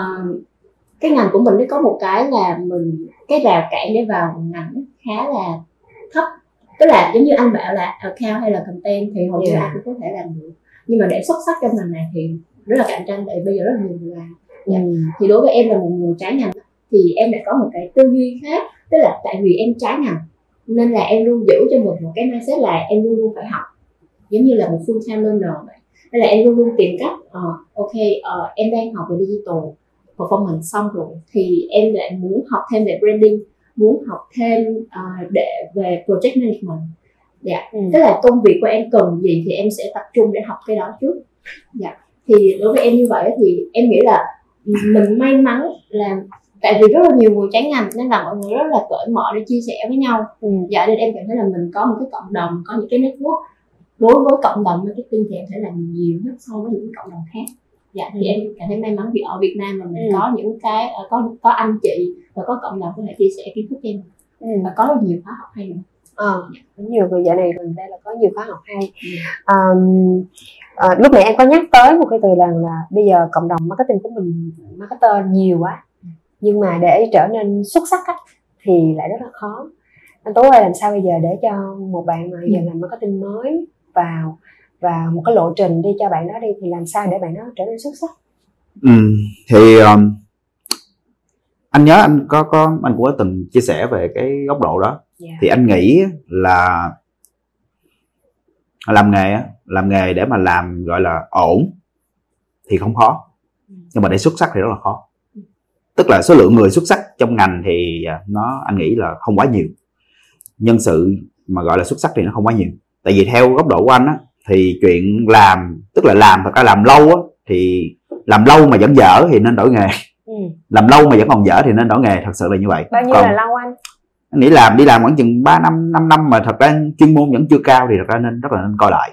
cái ngành của mình nó có một cái là mình cái rào cản để vào ngành khá là thấp tức là giống như anh bảo là account hay là content thì hầu như Dạ. ai cũng có thể làm được nhưng mà để xuất sắc trong ngành này thì rất là cạnh tranh tại bây giờ rất là nhiều người làm Dạ. ừ. thì đối với em là một người trái ngành thì em đã có một cái tư duy khác tức là tại vì em trái ngành nên là em luôn giữ cho mình một cái mindset là em luôn luôn phải học. Giống như là một full time learner vậy. Nên là em luôn luôn tìm cách ờ, ok ờ, em đang học về digital performance xong rồi thì em lại muốn học thêm về branding muốn học thêm ờ, để về project management. Dạ. Ừ. tức là công việc của em cần gì thì em sẽ tập trung để học cái đó trước. Dạ. Thì đối với em như vậy thì em nghĩ là mình may mắn là tại vì rất là nhiều người trái ngành nên là mọi người rất là cởi mở để chia sẻ với nhau Ừ. dạ nên em cảm thấy là mình có một cái cộng đồng có những cái network đối với cộng đồng marketing thì em thấy là nhiều nhất so với những cộng đồng khác dạ thì Ừ. em cảm thấy may mắn vì ở Việt Nam mà mình Ừ. có những cái ờ, có có anh chị và có cộng đồng có thể chia sẻ kiến thức cho em Ừ. và có rất nhiều khóa học hay nữa Ờ, có nhiều người dạo này gần đây là có nhiều khóa học hay Ừ. Ờ, lúc nãy em có nhắc tới một cái từ rằng là bây giờ cộng đồng marketing của mình marketer nhiều quá nhưng mà để trở nên xuất sắc á, thì lại rất là khó anh Tú ơi làm sao bây giờ để cho một bạn mà giờ Ừ. làm marketing mới vào và một cái lộ trình đi cho bạn đó đi thì làm sao để bạn đó trở nên xuất sắc ừ. thì um, anh nhớ anh có có anh cũng có từng chia sẻ về cái góc độ đó Dạ. thì anh nghĩ là làm nghề á, làm nghề để mà làm gọi là ổn thì không khó nhưng mà để xuất sắc thì rất là khó tức là số lượng người xuất sắc trong ngành thì à, nó anh nghĩ là không quá nhiều. Nhân sự mà gọi là xuất sắc thì nó không quá nhiều. Tại vì theo góc độ của anh á thì chuyện làm tức là làm thật ra làm lâu á thì làm lâu mà vẫn dở thì nên đổi nghề. Ừ. làm lâu mà vẫn còn dở thì nên đổi nghề thật sự là như vậy. Bao nhiêu Còn- là lâu anh? Anh nghĩ làm đi làm khoảng chừng 3 năm 5 năm mà thật ra chuyên môn vẫn chưa cao thì thật ra nên rất là nên coi lại.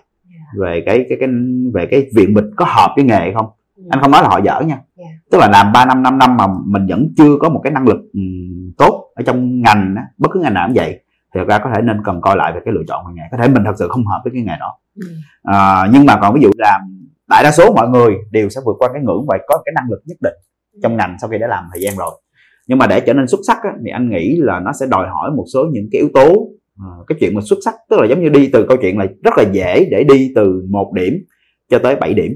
Về cái cái cái về cái viện mình có hợp với nghề hay không. Anh không nói là họ dở nha. Dạ. tức là làm 3 năm 5 năm mà mình vẫn chưa có một cái năng lực ừm, tốt ở trong ngành á, bất cứ ngành nào cũng vậy thì thật ra có thể nên cần coi lại về cái lựa chọn của nghề. Có thể mình thật sự không hợp với cái nghề đó. Ừ. à, nhưng mà còn ví dụ làm đại đa số mọi người đều sẽ vượt qua cái ngưỡng và có cái năng lực nhất định trong ngành sau khi đã làm thời gian rồi. Nhưng mà để trở nên xuất sắc á, thì anh nghĩ là nó sẽ đòi hỏi một số những cái yếu tố Ờ, cái chuyện mà xuất sắc. Tức là giống như đi từ câu chuyện là rất là dễ để đi từ một điểm cho tới 7 điểm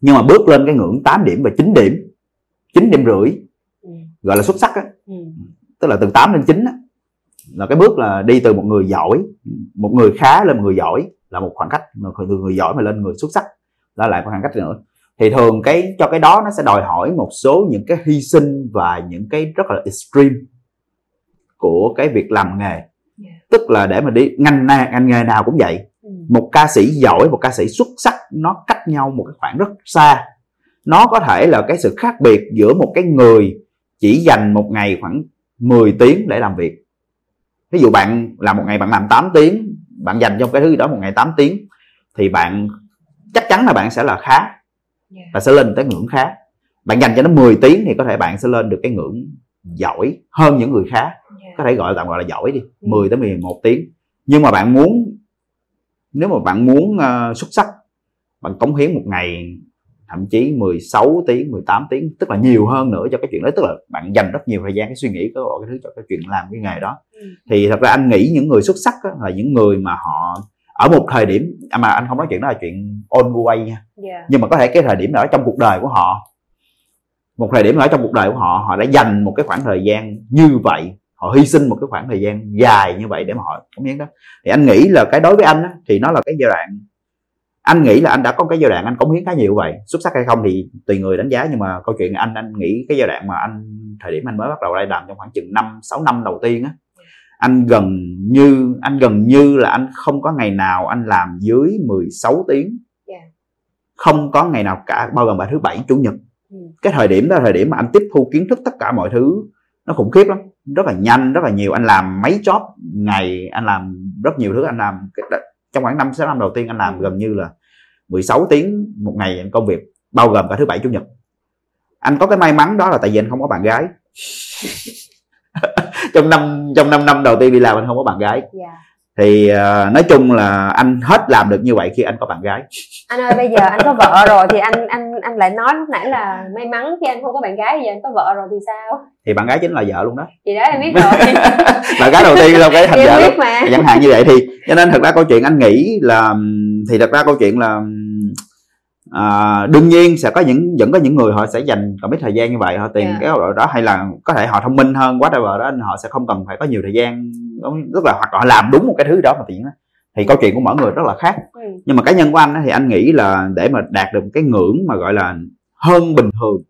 nhưng mà bước lên cái ngưỡng 8 điểm và 9 điểm 9 điểm rưỡi ừ. gọi là xuất sắc á Ừ. tức là từ 8 lên 9 á là cái bước là đi từ một người giỏi một người khá lên một người giỏi là một khoảng cách từ người giỏi mà lên người xuất sắc đó lại một khoảng cách nữa thì thường cái cho cái đó nó sẽ đòi hỏi một số những cái hy sinh và những cái rất là extreme của cái việc làm nghề Yeah. tức là để mà đi ngành ngành nghề nào cũng vậy. Một ca sĩ giỏi một ca sĩ xuất sắc nó cách nhau một cái khoảng rất xa nó có thể là cái sự khác biệt giữa một cái người chỉ dành một ngày khoảng 10 tiếng để làm việc ví dụ bạn làm một ngày bạn làm 8 tiếng bạn dành cho cái thứ gì đó một ngày 8 tiếng thì bạn chắc chắn là bạn sẽ là khá Yeah. và sẽ lên tới ngưỡng khá bạn dành cho nó 10 tiếng thì có thể bạn sẽ lên được cái ngưỡng giỏi hơn những người khác Dạ. có thể gọi tạm gọi là giỏi đi Ừ. 10 tới 11 tiếng nhưng mà bạn muốn nếu mà bạn muốn ờ, xuất sắc bạn cống hiến một ngày thậm chí 16 tiếng 18 tiếng tức là nhiều hơn nữa cho cái chuyện đó tức là bạn dành rất nhiều thời gian cái suy nghĩ cái cái thứ cho cái chuyện làm cái nghề đó Ừ. thì thật ra anh nghĩ những người xuất sắc là những người mà họ ở một thời điểm à, mà anh không nói chuyện đó là chuyện on way nha Dạ. nhưng mà có thể cái thời điểm đó trong cuộc đời của họ một thời điểm ở trong cuộc đời của họ họ đã dành một cái khoảng thời gian như vậy họ hy sinh một cái khoảng thời gian dài như vậy để mà họ cống hiến đó. Thì anh nghĩ là cái đối với anh á, thì nó là cái giai đoạn anh nghĩ là anh đã có cái giai đoạn anh cống hiến khá nhiều vậy. Xuất sắc hay không thì tùy người đánh giá nhưng mà câu chuyện anh anh nghĩ cái giai đoạn mà anh thời điểm anh mới bắt đầu đây làm trong khoảng chừng năm sáu năm đầu tiên á anh gần như anh gần như là anh không có ngày nào anh làm dưới 16 tiếng. Dạ. không có ngày nào cả bao gồm cả thứ bảy chủ nhật. Ừ. cái thời điểm đó là thời điểm mà anh tiếp thu kiến thức tất cả mọi thứ nó khủng khiếp lắm rất là nhanh rất là nhiều. Anh làm mấy job ngày anh làm rất nhiều thứ. Anh làm trong khoảng năm sáu năm đầu tiên anh làm gần như là 16 tiếng một ngày công việc bao gồm cả thứ bảy chủ nhật. Anh có cái may mắn đó là tại vì anh không có bạn gái. Trong năm trong năm năm đầu tiên đi làm anh không có bạn gái. Dạ. Thì ờ, nói chung là anh hết làm được như vậy khi anh có bạn gái. Anh ơi bây giờ anh có vợ rồi thì anh anh anh lại nói lúc nãy là may mắn khi anh không có bạn gái bây giờ anh có vợ rồi thì sao? Thì bạn gái chính là vợ luôn đó. Thì đó em biết rồi. Bạn gái đầu tiên đâu cái thành vợ biết mà. Chẳng hạn như vậy thì cho nên thật ra câu chuyện anh nghĩ là thì thật ra câu chuyện là à, đương nhiên sẽ có những vẫn có những người họ sẽ dành còn ít thời gian như vậy họ tìm Dạ. cái độ đó hay là có thể họ thông minh hơn quá whatever đó họ sẽ không cần phải có nhiều thời gian tức là hoặc họ làm đúng một cái thứ đó mà tự nhiên đó. thì câu chuyện của mỗi người rất là khác ừ. nhưng mà cá nhân của anh thì anh nghĩ là để mà đạt được một cái ngưỡng mà gọi là hơn bình thường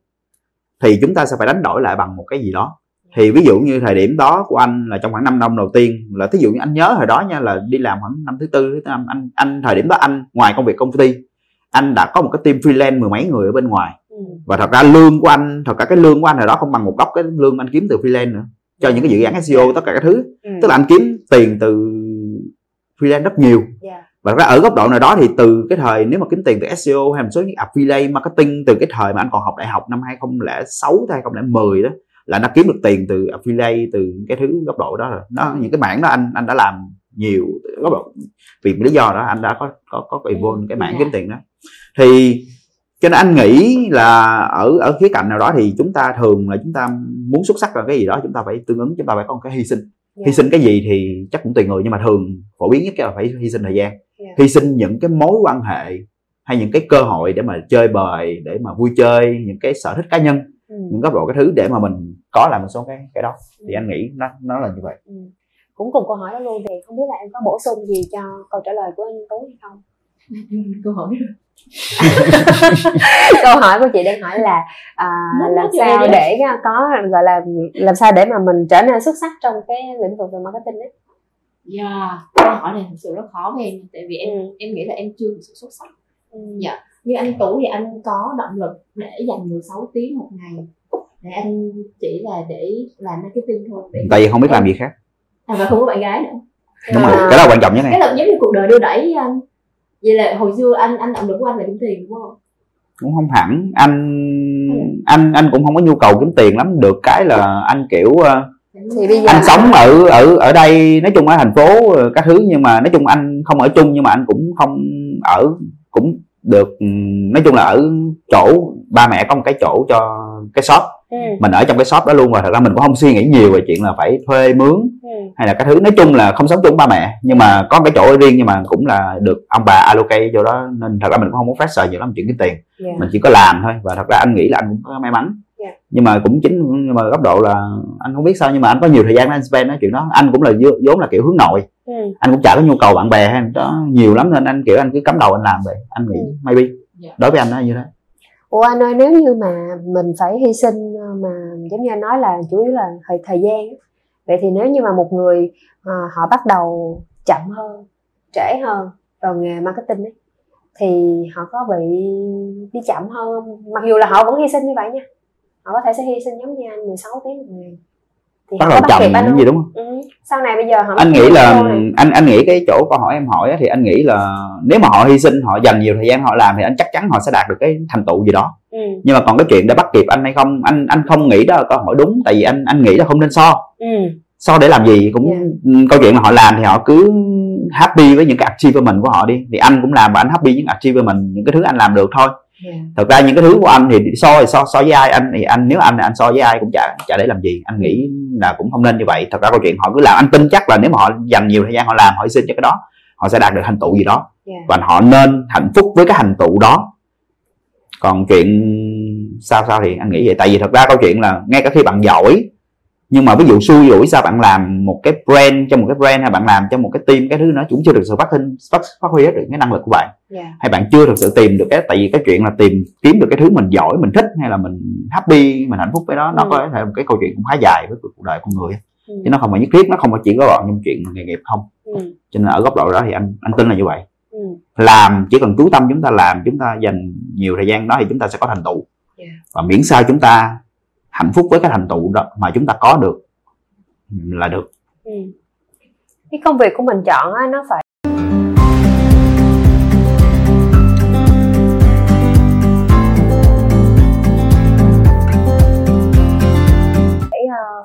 thì chúng ta sẽ phải đánh đổi lại bằng một cái gì đó thì ví dụ như thời điểm đó của anh là trong khoảng 5 năm đầu tiên là thí dụ như anh nhớ hồi đó nha là đi làm khoảng năm thứ tư thứ năm anh anh thời điểm đó anh ngoài công việc công ty anh đã có một cái team freelance mười mấy người ở bên ngoài Ừ. và thật ra lương của anh thật ra cái lương của anh hồi đó không bằng một góc cái lương anh kiếm từ freelance nữa cho những cái dự án SEO tất cả các thứ Ừ. tức là anh kiếm tiền từ freelance rất nhiều Dạ. và ra ở góc độ nào đó thì từ cái thời nếu mà kiếm tiền từ SEO hay một số những affiliate marketing từ cái thời mà anh còn học đại học năm 2006 tới 2010 đó là đã kiếm được tiền từ affiliate từ cái thứ góc độ đó rồi nó những cái mảng đó anh anh đã làm nhiều góc độ vì lý do đó anh đã có có có involve cái mảng Dạ. kiếm tiền đó thì cho nên anh nghĩ là ở ở khía cạnh nào đó thì chúng ta thường là chúng ta muốn xuất sắc vào cái gì đó chúng ta phải tương ứng chúng ta phải có một cái hy sinh Dạ. hy sinh cái gì thì chắc cũng tùy người nhưng mà thường phổ biến nhất là phải hy sinh thời gian Dạ. hy sinh những cái mối quan hệ hay những cái cơ hội để mà chơi bời để mà vui chơi những cái sở thích cá nhân Ừ. những góc độ cái thứ để mà mình có làm một số cái cái đó thì anh nghĩ nó nó là như vậy Ừ. cũng cùng câu hỏi đó luôn thì không biết là em có bổ sung gì cho câu trả lời của anh Tú hay không câu hỏi câu hỏi của chị đang hỏi là à, làm sao em để có gọi là làm sao để mà mình trở nên xuất sắc trong cái lĩnh vực về marketing ấy Yeah, câu hỏi này thật sự rất khó với em tại vì em Ừ. em nghĩ là em chưa thực sự xuất sắc Ừ. Dạ. như anh Tú thì anh có động lực để dành 16 tiếng một ngày để anh chỉ là để làm marketing thôi để tại vì không biết làm gì khác à, và không có bạn gái nữa đúng rồi À. cái đó là quan trọng nhất này cái là giống như cuộc đời đưa đẩy với anh vậy là hồi xưa anh anh động lực của anh là kiếm tiền đúng không? Cũng không hẳn. Anh anh anh cũng không có nhu cầu kiếm tiền lắm. Được cái là anh kiểu ờ, Thì bây giờ- anh sống ở ở ở đây nói chung ở thành phố ờ, các thứ nhưng mà nói chung anh không ở chung nhưng mà anh cũng không ở cũng được nói chung là ở chỗ ba mẹ có một cái chỗ cho cái shop ừ. mình ở trong cái shop đó luôn và thật ra mình cũng không suy nghĩ nhiều về chuyện là phải thuê mướn Ừ. hay là cái thứ nói chung là không sống chung ba mẹ nhưng mà có cái chỗ ở riêng nhưng mà cũng là được ông bà allocate chỗ đó nên thật ra mình cũng không có pressure nhiều lắm chuyện kiếm tiền Dạ. mình chỉ có làm thôi và thật ra anh nghĩ là anh cũng có may mắn Dạ. nhưng mà cũng chính nhưng mà góc độ là anh không biết sao nhưng mà anh có nhiều thời gian để anh spend nói chuyện đó anh cũng là vốn là kiểu hướng nội Ừ. anh cũng chả có nhu cầu bạn bè hay đó nhiều lắm nên anh kiểu anh cứ cắm đầu anh làm vậy anh nghĩ Ừ. maybe Dạ. đối với anh nó như thế Ủa anh ơi nếu như mà mình phải hy sinh ờ, mà giống như anh nói là chủ yếu là thời thời gian vậy thì nếu như mà một người à, họ bắt đầu chậm hơn trễ hơn vào nghề marketing ấy thì họ có bị đi chậm hơn không? mặc dù là họ vẫn hy sinh như vậy nha họ có thể sẽ hy sinh giống như anh 16 tiếng một ngày thì bắt đầu chậm những gì đúng không ừ. sau này bây giờ họ anh nghĩ là anh anh nghĩ cái chỗ câu hỏi em hỏi á, thì anh nghĩ là nếu mà họ hy sinh họ dành nhiều thời gian họ làm thì anh chắc chắn họ sẽ đạt được cái thành tựu gì đó ừ. nhưng mà còn cái chuyện để bắt kịp anh hay không anh anh không nghĩ đó là câu hỏi đúng tại vì anh anh nghĩ là không nên so Ừ. so để làm gì cũng Yeah. ừ, câu chuyện là họ làm thì họ cứ happy với những cái achievement của họ đi thì anh cũng làm và anh happy với những achievement những cái thứ anh làm được thôi Yeah. thật ra những cái thứ của anh thì so thì so so với ai anh thì anh nếu anh anh so với ai cũng chả chả để làm gì. Anh nghĩ là cũng không nên như vậy. Thật ra câu chuyện họ cứ làm anh tin chắc là nếu mà họ dành nhiều thời gian họ làm họ sinh cho cái đó họ sẽ đạt được thành tựu gì đó. Yeah. và họ nên hạnh phúc với cái thành tựu đó. Còn chuyện sao sao thì anh nghĩ vậy. Tại vì thật ra câu chuyện là ngay cả khi bạn giỏi nhưng mà ví dụ xui rủi sao bạn làm một cái brand cho một cái brand hay bạn làm cho một cái team cái thứ nó cũng chưa được sự phát huy phát, phát huy hết được cái năng lực của bạn Yeah. hay bạn chưa thực sự tìm được cái tại vì cái chuyện là tìm kiếm được cái thứ mình giỏi mình thích hay là mình happy mình hạnh phúc với đó nó Ừ. có thể một cái câu chuyện cũng khá dài với cuộc đời con người Ừ. chứ nó không phải nhất thiết nó không phải chỉ có gọn trong chuyện nghề nghiệp không Ừ. cho nên ở góc độ đó thì anh anh tin là như vậy Ừ. làm chỉ cần chú tâm chúng ta làm chúng ta dành nhiều thời gian đó thì chúng ta sẽ có thành tựu Yeah. và miễn sao chúng ta hạnh phúc với cái thành tựu đó mà chúng ta có được là được Ừ. cái công việc của mình chọn á, nó phải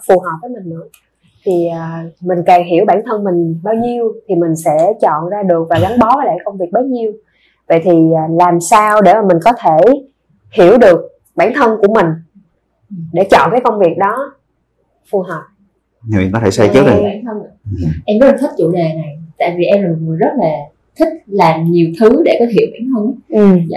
phù hợp với mình nữa thì ờ, mình càng hiểu bản thân mình bao nhiêu thì mình sẽ chọn ra được và gắn bó với lại công việc bấy nhiêu. Vậy thì ờ, làm sao để mà mình có thể hiểu được bản thân của mình để chọn cái công việc đó phù hợp? Huyền có thể say Về trước ạ. em rất là thích chủ đề này tại vì em là một người rất là thích làm nhiều thứ để có thể hiểu bản thân. Ừ.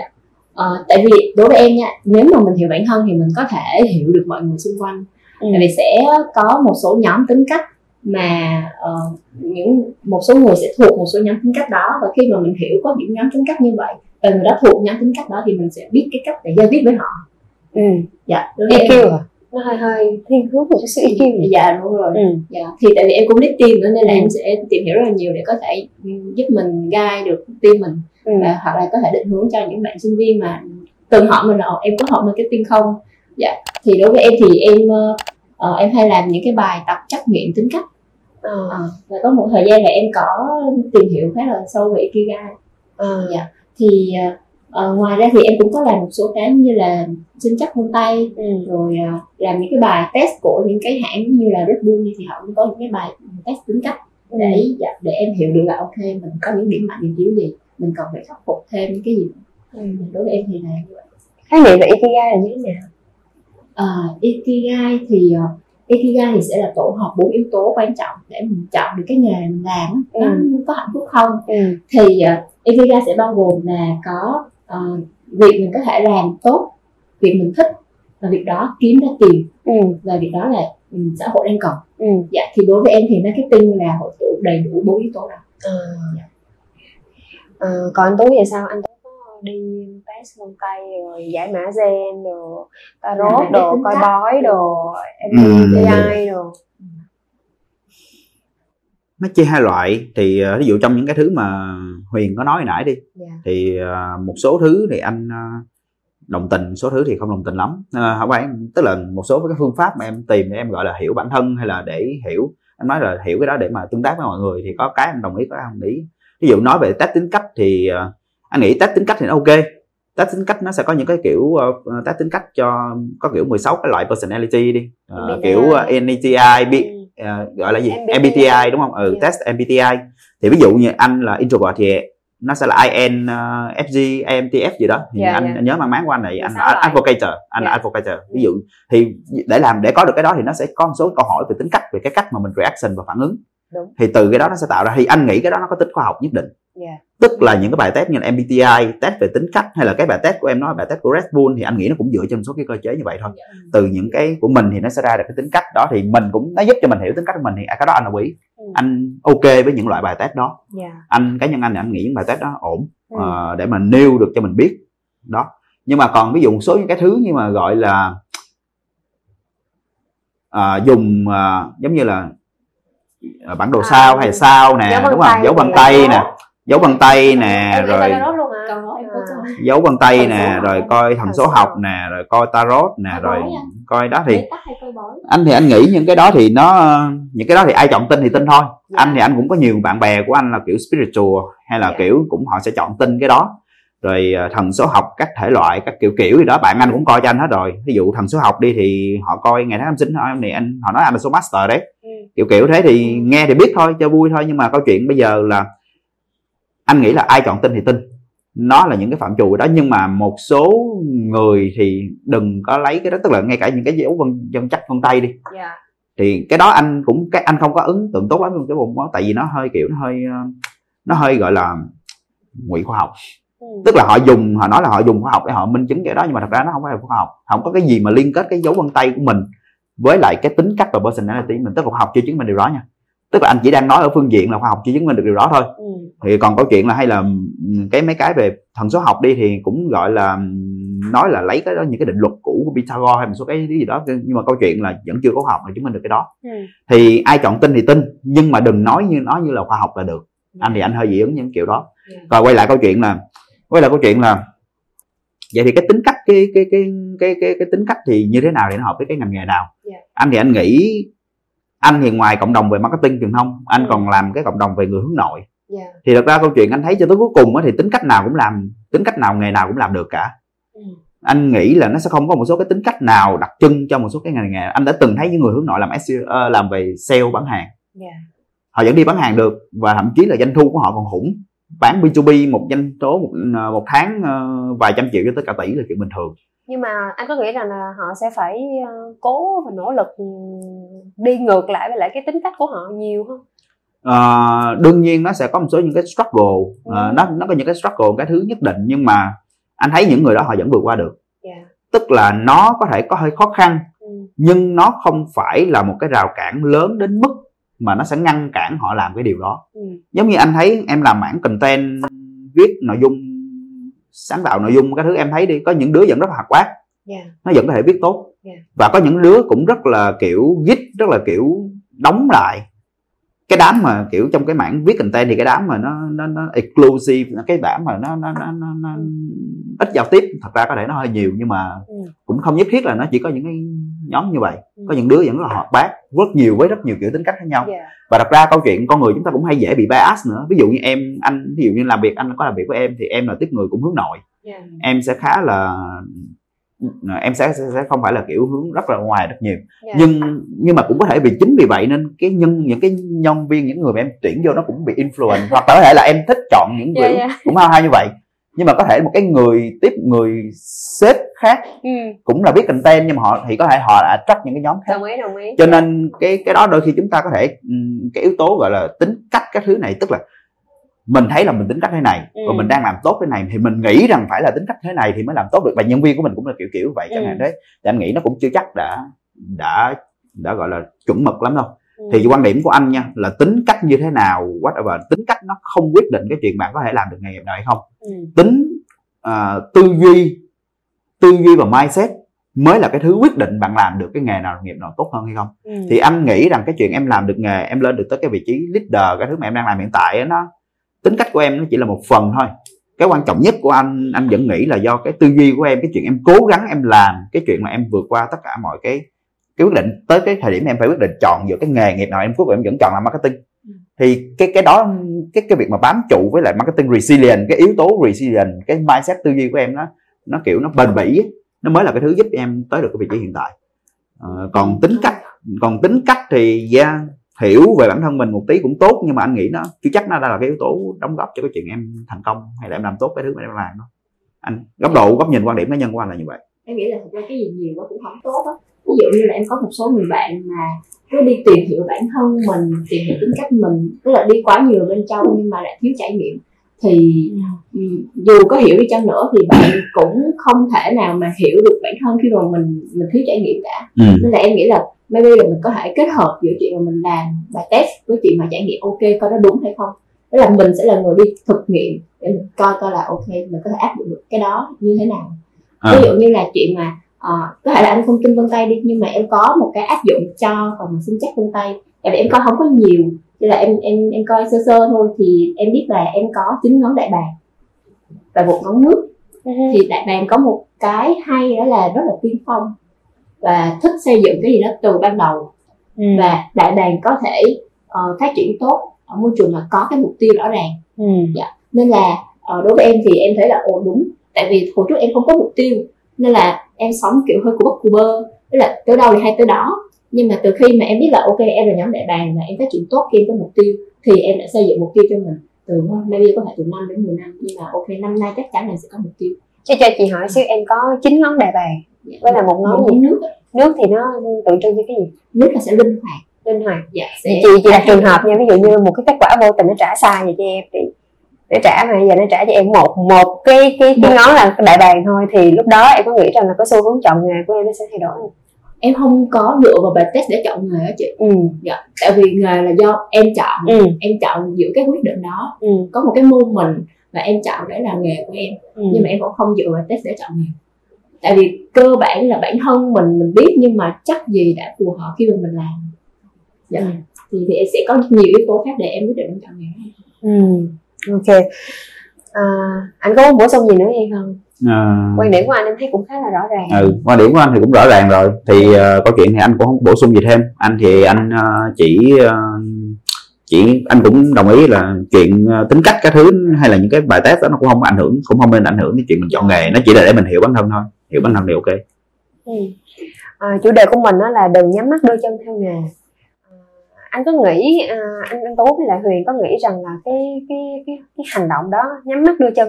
Ờ, tại vì đối với em nha nếu mà mình hiểu bản thân thì mình có thể hiểu được mọi người xung quanh Ừ. tại vì sẽ có một số nhóm tính cách mà ờ, những một số người sẽ thuộc một số nhóm tính cách đó và khi mà mình hiểu có những nhóm tính cách như vậy và người đó thuộc nhóm tính cách đó thì mình sẽ biết cái cách để giao tiếp với họ Ừ. dạ EQ à? Nó hơi hơi thiên hướng một cái sự EQ dạ đúng rồi Ừ. dạ thì tại vì em cũng lead team nữa nên là Ừ. em sẽ tìm hiểu rất là nhiều để có thể giúp mình guide được team mình Ừ. và hoặc là có thể định hướng cho những bạn sinh viên mà từng hỏi mình là "Ồ, em có học marketing không dạ thì đối với em thì em ờ, em hay làm những cái bài tập trắc nghiệm tính cách Ờ. Ờ, và có một thời gian là em có tìm hiểu khá là sâu về ikigai Ờ. dạ thì ờ, ngoài ra thì em cũng có làm một số cái như là sinh chắc vân tay Ừ. rồi ờ, làm những cái bài test của những cái hãng như là Red Bull thì họ cũng có những cái bài test tính cách để dạ, để em hiểu được là ok mình có những điểm mạnh điểm yếu gì mình cần phải khắc phục thêm những cái gì Ừ. đối với em thì là như vậy khái niệm về ikigai là như thế nào à, ikigai thì ờ, ikigai thì sẽ là tổ hợp bốn yếu tố quan trọng để mình chọn được cái nghề mình làm nó Ừ. có hạnh phúc không ừ. thì uh, ikigai sẽ bao gồm là có ờ, việc mình có thể làm tốt việc mình thích và việc đó kiếm ra tiền Ừ. và việc đó là ừ, xã hội đang cần Ừ. dạ thì đối với em thì marketing là hội tụ đầy đủ bốn yếu tố đó Ờ. Ờ, còn anh tú thì sao anh tú đi test vân tay rồi giải mã gen rồi tarot Làm đồ coi bói đồ Ừ. MBTI đồ. Nó chia hai loại thì ờ, ví dụ trong những cái thứ mà huyền có nói hồi nãy đi dạ. thì ờ, một số thứ thì anh ờ, đồng tình số thứ thì không đồng tình lắm. Ờ, không phải tức là một số cái phương pháp mà em tìm để em gọi là hiểu bản thân hay là để hiểu anh nói là hiểu cái đó để mà tương tác với mọi người thì có cái anh đồng ý có cái không đồng ý. Ví dụ nói về test tính cách thì ờ, anh nghĩ test tính cách thì nó ok test tính cách nó sẽ có những cái kiểu ờ, test tính cách cho có kiểu 16 cái loại personality đi Ờ, MBTI. kiểu ờ, NETI B, Ừ. ờ, gọi là gì MBTI. MBTI đúng không ừ Yeah. test MBTI thì ví dụ như anh là introvert thì nó sẽ là IN uh, FG INTF gì đó thì Yeah, anh, yeah. anh nhớ mang máng của anh này anh 16 loại. advocator anh là Yeah. advocator ví dụ thì để làm để có được cái đó thì nó sẽ có một số câu hỏi về tính cách về cái cách mà mình reaction và phản ứng Đúng. thì từ cái đó nó sẽ tạo ra thì anh nghĩ cái đó nó có tính khoa học nhất định. Dạ. Tức là những cái bài test như là MBTI test về tính cách hay là cái bài test của em nói bài test của Red Bull thì anh nghĩ nó cũng dựa trên một số cái cơ chế như vậy thôi. Từ những cái của mình thì nó sẽ ra được cái tính cách đó thì mình cũng nó giúp cho mình hiểu tính cách của mình thì à, cái đó anh đồng ý. Ừ. anh ok với những loại bài test đó. Dạ. Anh cá nhân anh thì anh nghĩ những bài test đó ổn Ừ. ờ, để mà nêu được cho mình biết. Đó. Nhưng mà còn ví dụ một số những cái thứ như mà gọi là à, dùng à, giống như là à, bản đồ À, sao hay sao nè đúng không? dấu vân tay nè dấu vân tay nè rồi dấu vân tay nè rồi coi thần số học nè rồi coi tarot nè rồi coi đó thì anh thì anh nghĩ những cái đó thì nó những cái đó thì ai chọn tin thì tin thôi. Dạ. anh thì anh cũng có nhiều bạn bè của anh là kiểu spiritual hay là Dạ. kiểu cũng họ sẽ chọn tin cái đó rồi ờ, thần số học các thể loại các kiểu kiểu gì đó bạn anh cũng coi cho anh hết rồi. Ví dụ thần số học đi thì họ coi ngày tháng năm sinh thôi thì anh họ nói anh là số master đấy. Ừ. kiểu kiểu thế thì nghe thì biết thôi cho vui thôi. Nhưng mà câu chuyện bây giờ là anh nghĩ là ai chọn tin thì tin nó là những cái phạm trù đó. Nhưng mà một số người thì đừng có lấy cái đó. Tức là ngay cả những cái dấu vân dân chắc vân tay đi. Dạ. Thì cái đó anh cũng cái anh không có ấn tượng tốt lắm với cái bộ đó tại vì nó hơi kiểu nó hơi ờ, nó hơi gọi là ngụy khoa học. Tức là họ dùng họ nói là họ dùng khoa học để họ minh chứng cái đó nhưng mà thật ra nó không phải là khoa học. Không có cái gì mà liên kết cái dấu vân tay của mình với lại cái tính cách và personality mình. Tức là khoa học chưa chứng minh điều đó nha. Tức là anh chỉ đang nói ở phương diện là khoa học chưa chứng minh được điều đó thôi. Ừ. thì còn câu chuyện là hay là ừm, cái mấy cái về thần số học đi thì cũng gọi là ừm, nói là lấy cái đó những cái định luật cũ của Pythagore hay một số cái gì đó. Nhưng mà câu chuyện là vẫn chưa có khoa học nào chứng minh được cái đó. Ừ. thì ai chọn tin thì tin nhưng mà đừng nói như nói như là khoa học là được. Anh thì anh hơi dị ứng những kiểu đó. Ừ. rồi quay lại câu chuyện là quay lại câu chuyện là vậy thì cái tính cách cái cái cái cái cái, cái tính cách thì như thế nào thì nó hợp với cái ngành nghề nào? Dạ. anh thì anh nghĩ anh thì ngoài cộng đồng về marketing truyền thông anh Ừ. còn làm cái cộng đồng về người hướng nội. Dạ. Thì thật ra câu chuyện anh thấy cho tới cuối cùng thì tính cách nào cũng làm tính cách nào nghề nào cũng làm được cả. Ừ. anh nghĩ là nó sẽ không có một số cái tính cách nào đặc trưng cho một số cái ngành nghề. Anh đã từng thấy những người hướng nội làm SEO, ờ, làm về sale bán hàng. Dạ. Họ vẫn đi bán hàng được và thậm chí là doanh thu của họ còn khủng bán B2B một doanh số một, ờ, một tháng ờ, vài trăm triệu cho tới cả tỷ là chuyện bình thường. Nhưng mà anh có nghĩ rằng là họ sẽ phải ờ, cố và nỗ lực ừ, đi ngược lại với lại cái tính cách của họ nhiều không? Ờ, đương nhiên nó sẽ có một số những cái struggle. Ừ. nó nó có những cái struggle cái thứ nhất định nhưng mà anh thấy những người đó họ vẫn vượt qua được. Dạ. Tức là nó có thể có hơi khó khăn ừ. nhưng nó không phải là một cái rào cản lớn đến mức mà nó sẽ ngăn cản họ làm cái điều đó. Ừ. giống như anh thấy em làm mảng content viết nội dung sáng tạo nội dung cái thứ em thấy đi có những đứa vẫn rất là hoạt bát dạ. Nó vẫn có thể viết tốt. Yeah. và có những đứa cũng rất là kiểu git rất là kiểu đóng lại cái đám mà kiểu trong cái mảng viết content thì cái đám mà nó nó nó exclusive cái đám mà nó nó nó, nó, nó ít giao tiếp thật ra có thể nó hơi nhiều nhưng mà Ừ. cũng không nhất thiết là nó chỉ có những cái nhóm như vậy. Ừ. có những đứa vẫn là hoạt bát rất nhiều với rất nhiều kiểu tính cách khác nhau. Dạ. Và thật ra câu chuyện con người chúng ta cũng hay dễ bị bias nữa. Ví dụ như em anh ví dụ như làm việc anh có làm việc với em thì em là tiếp người cũng hướng nội. Dạ. Em sẽ khá là em sẽ, sẽ sẽ không phải là kiểu hướng rất là ngoài rất nhiều. Dạ. Nhưng nhưng mà cũng có thể vì chính vì vậy nên cái nhân những cái nhân viên những người mà em tuyển vô nó cũng bị influence. Hoặc có thể là em thích chọn những Dạ, kiểu dạ. cũng hay hay như vậy. Nhưng mà có thể một cái người tiếp người sếp khác ừ. cũng là viết content nhưng mà họ thì có thể họ là attract những cái nhóm khác. Đồng ý đồng ý. Cho nên cái cái đó đôi khi chúng ta có thể cái yếu tố gọi là tính cách các thứ này tức là mình thấy là mình tính cách thế này Ừ. và mình đang làm tốt thế này thì mình nghĩ rằng phải là tính cách thế này thì mới làm tốt được và nhân viên của mình cũng là kiểu kiểu vậy chẳng Ừ. hạn đấy thì anh nghĩ nó cũng chưa chắc đã đã đã gọi là chuẩn mực lắm đâu Ừ. thì quan điểm của anh nha là tính cách như thế nào whatever tính cách nó không quyết định cái chuyện bạn có thể làm được nghề nghiệp nào hay không ừ. tính à, tư duy tư duy và mindset mới là cái thứ quyết định bạn làm được cái nghề nào nghiệp nào tốt hơn hay không Ừ. thì anh nghĩ rằng cái chuyện em làm được nghề em lên được tới cái vị trí leader cái thứ mà em đang làm hiện tại á, nó tính cách của em nó chỉ là một phần thôi. Cái quan trọng nhất của anh anh vẫn nghĩ là do cái tư duy của em cái chuyện em cố gắng em làm cái chuyện mà em vượt qua tất cả mọi cái cái quyết định tới cái thời điểm em phải quyết định chọn giữa cái nghề nghiệp nào em cuối cùng em vẫn chọn làm marketing. Ừ. thì cái cái đó cái cái việc mà bám trụ với lại marketing resilient cái yếu tố resilient cái mindset tư duy của em nó nó kiểu nó bền bỉ nó mới là cái thứ giúp em tới được cái vị trí hiện tại. Ờ, còn tính cách còn tính cách thì yeah, hiểu về bản thân mình một tí cũng tốt nhưng mà anh nghĩ nó chưa chắc nó là cái yếu tố đóng góp cho cái chuyện em thành công hay là em làm tốt cái thứ mà em làm đó. Anh góc độ góc nhìn quan điểm cá nhân của anh là như vậy. Em nghĩ là thực ra cái gì nhiều quá cũng không tốt á. Ví dụ như là em có một số người bạn mà cứ đi tìm hiểu bản thân mình tìm hiểu tính cách mình tức là đi quá nhiều bên trong nhưng mà lại thiếu trải nghiệm thì ừ, dù có hiểu đi chăng nữa thì bạn cũng không thể nào mà hiểu được bản thân khi mà mình mình thiếu trải nghiệm cả. Nên là em nghĩ là maybe là mình có thể kết hợp giữa chuyện mà mình làm bài test với chuyện mà trải nghiệm ok coi nó đúng hay không. Tức là mình sẽ là người đi thực nghiệm để mình coi coi là ok mình có thể áp dụng được cái đó như thế nào. À. ví dụ như là chuyện mà ờ, có thể là anh không tin vân tay đi nhưng mà em có một cái áp dụng cho phần mà sinh chắc vân tay. Tại vì em coi không có nhiều nên là em em em coi sơ sơ thôi thì em biết là em có chín ngón đại bàng và một ngón nước. Ừ. thì đại bàng có một cái hay đó là rất là tiên phong và thích xây dựng cái gì đó từ ban đầu. Ừ. và đại bàng có thể ờ, phát triển tốt ở môi trường mà có cái mục tiêu rõ ràng. Ừ. nên là ờ, đối với em thì em thấy là ồ đúng. Tại vì hồi trước em không có mục tiêu nên là em sống kiểu hơi cù bất cù bơ tức là tới đâu thì hay tới đó. Nhưng mà từ khi mà em biết là ok em là nhóm đại bàng và em phát triển tốt khi em có mục tiêu thì em đã xây dựng mục tiêu cho mình từ maybe có thể từ 5 đến 10 năm. Nhưng mà ok năm nay chắc chắn là sẽ có mục tiêu. Cho cho chị hỏi xíu em có chín ngón đại bàng Dạ. Với lại một Một gì? nước nước thì nó tượng trưng cho cái gì nước là sẽ linh hoạt linh hoạt dạ chị sẽ chị là trường hợp nha ví dụ như một cái kết quả vô tình nó trả sai vậy cho em thì nó trả mà giờ nó trả cho em một một cái cái cái ngón là đại bàng thôi thì lúc đó em có nghĩ rằng là cái xu hướng chọn nghề của em nó sẽ thay đổi không? em không có dựa vào bài test để chọn nghề á chị Ừ. dạ. tại vì nghề là do em chọn Ừ. em chọn giữa cái quyết định đó Ừ. có một cái môn mình và em chọn để là nghề của em Ừ. nhưng mà em cũng không dựa vào test để chọn nghề tại vì cơ bản là bản thân mình mình biết nhưng mà chắc gì đã phù hợp khi mà mình làm. Dạ. Ừ. thì, thì em sẽ có nhiều yếu tố khác để em quyết định chọn nghề Ừ. ok. À, anh có muốn bổ sung gì nữa hay không? À, quan điểm của anh em thấy cũng khá là rõ ràng. Ừ, quan điểm của anh thì cũng rõ ràng rồi. Thì uh, câu chuyện thì anh cũng không bổ sung gì thêm. Anh thì anh uh, chỉ uh, chỉ anh cũng đồng ý là chuyện uh, tính cách các thứ hay là những cái bài test đó nó cũng không ảnh hưởng cũng không nên ảnh hưởng đến chuyện mình chọn nghề. Nó chỉ là để mình hiểu bản thân thôi hiểu bản thân thì ok Ừ. À, chủ đề của mình đó là đừng nhắm mắt đưa chân theo nghề à, anh có nghĩ à, anh anh tú với lại huyền có nghĩ rằng là cái cái cái cái hành động đó nhắm mắt đưa chân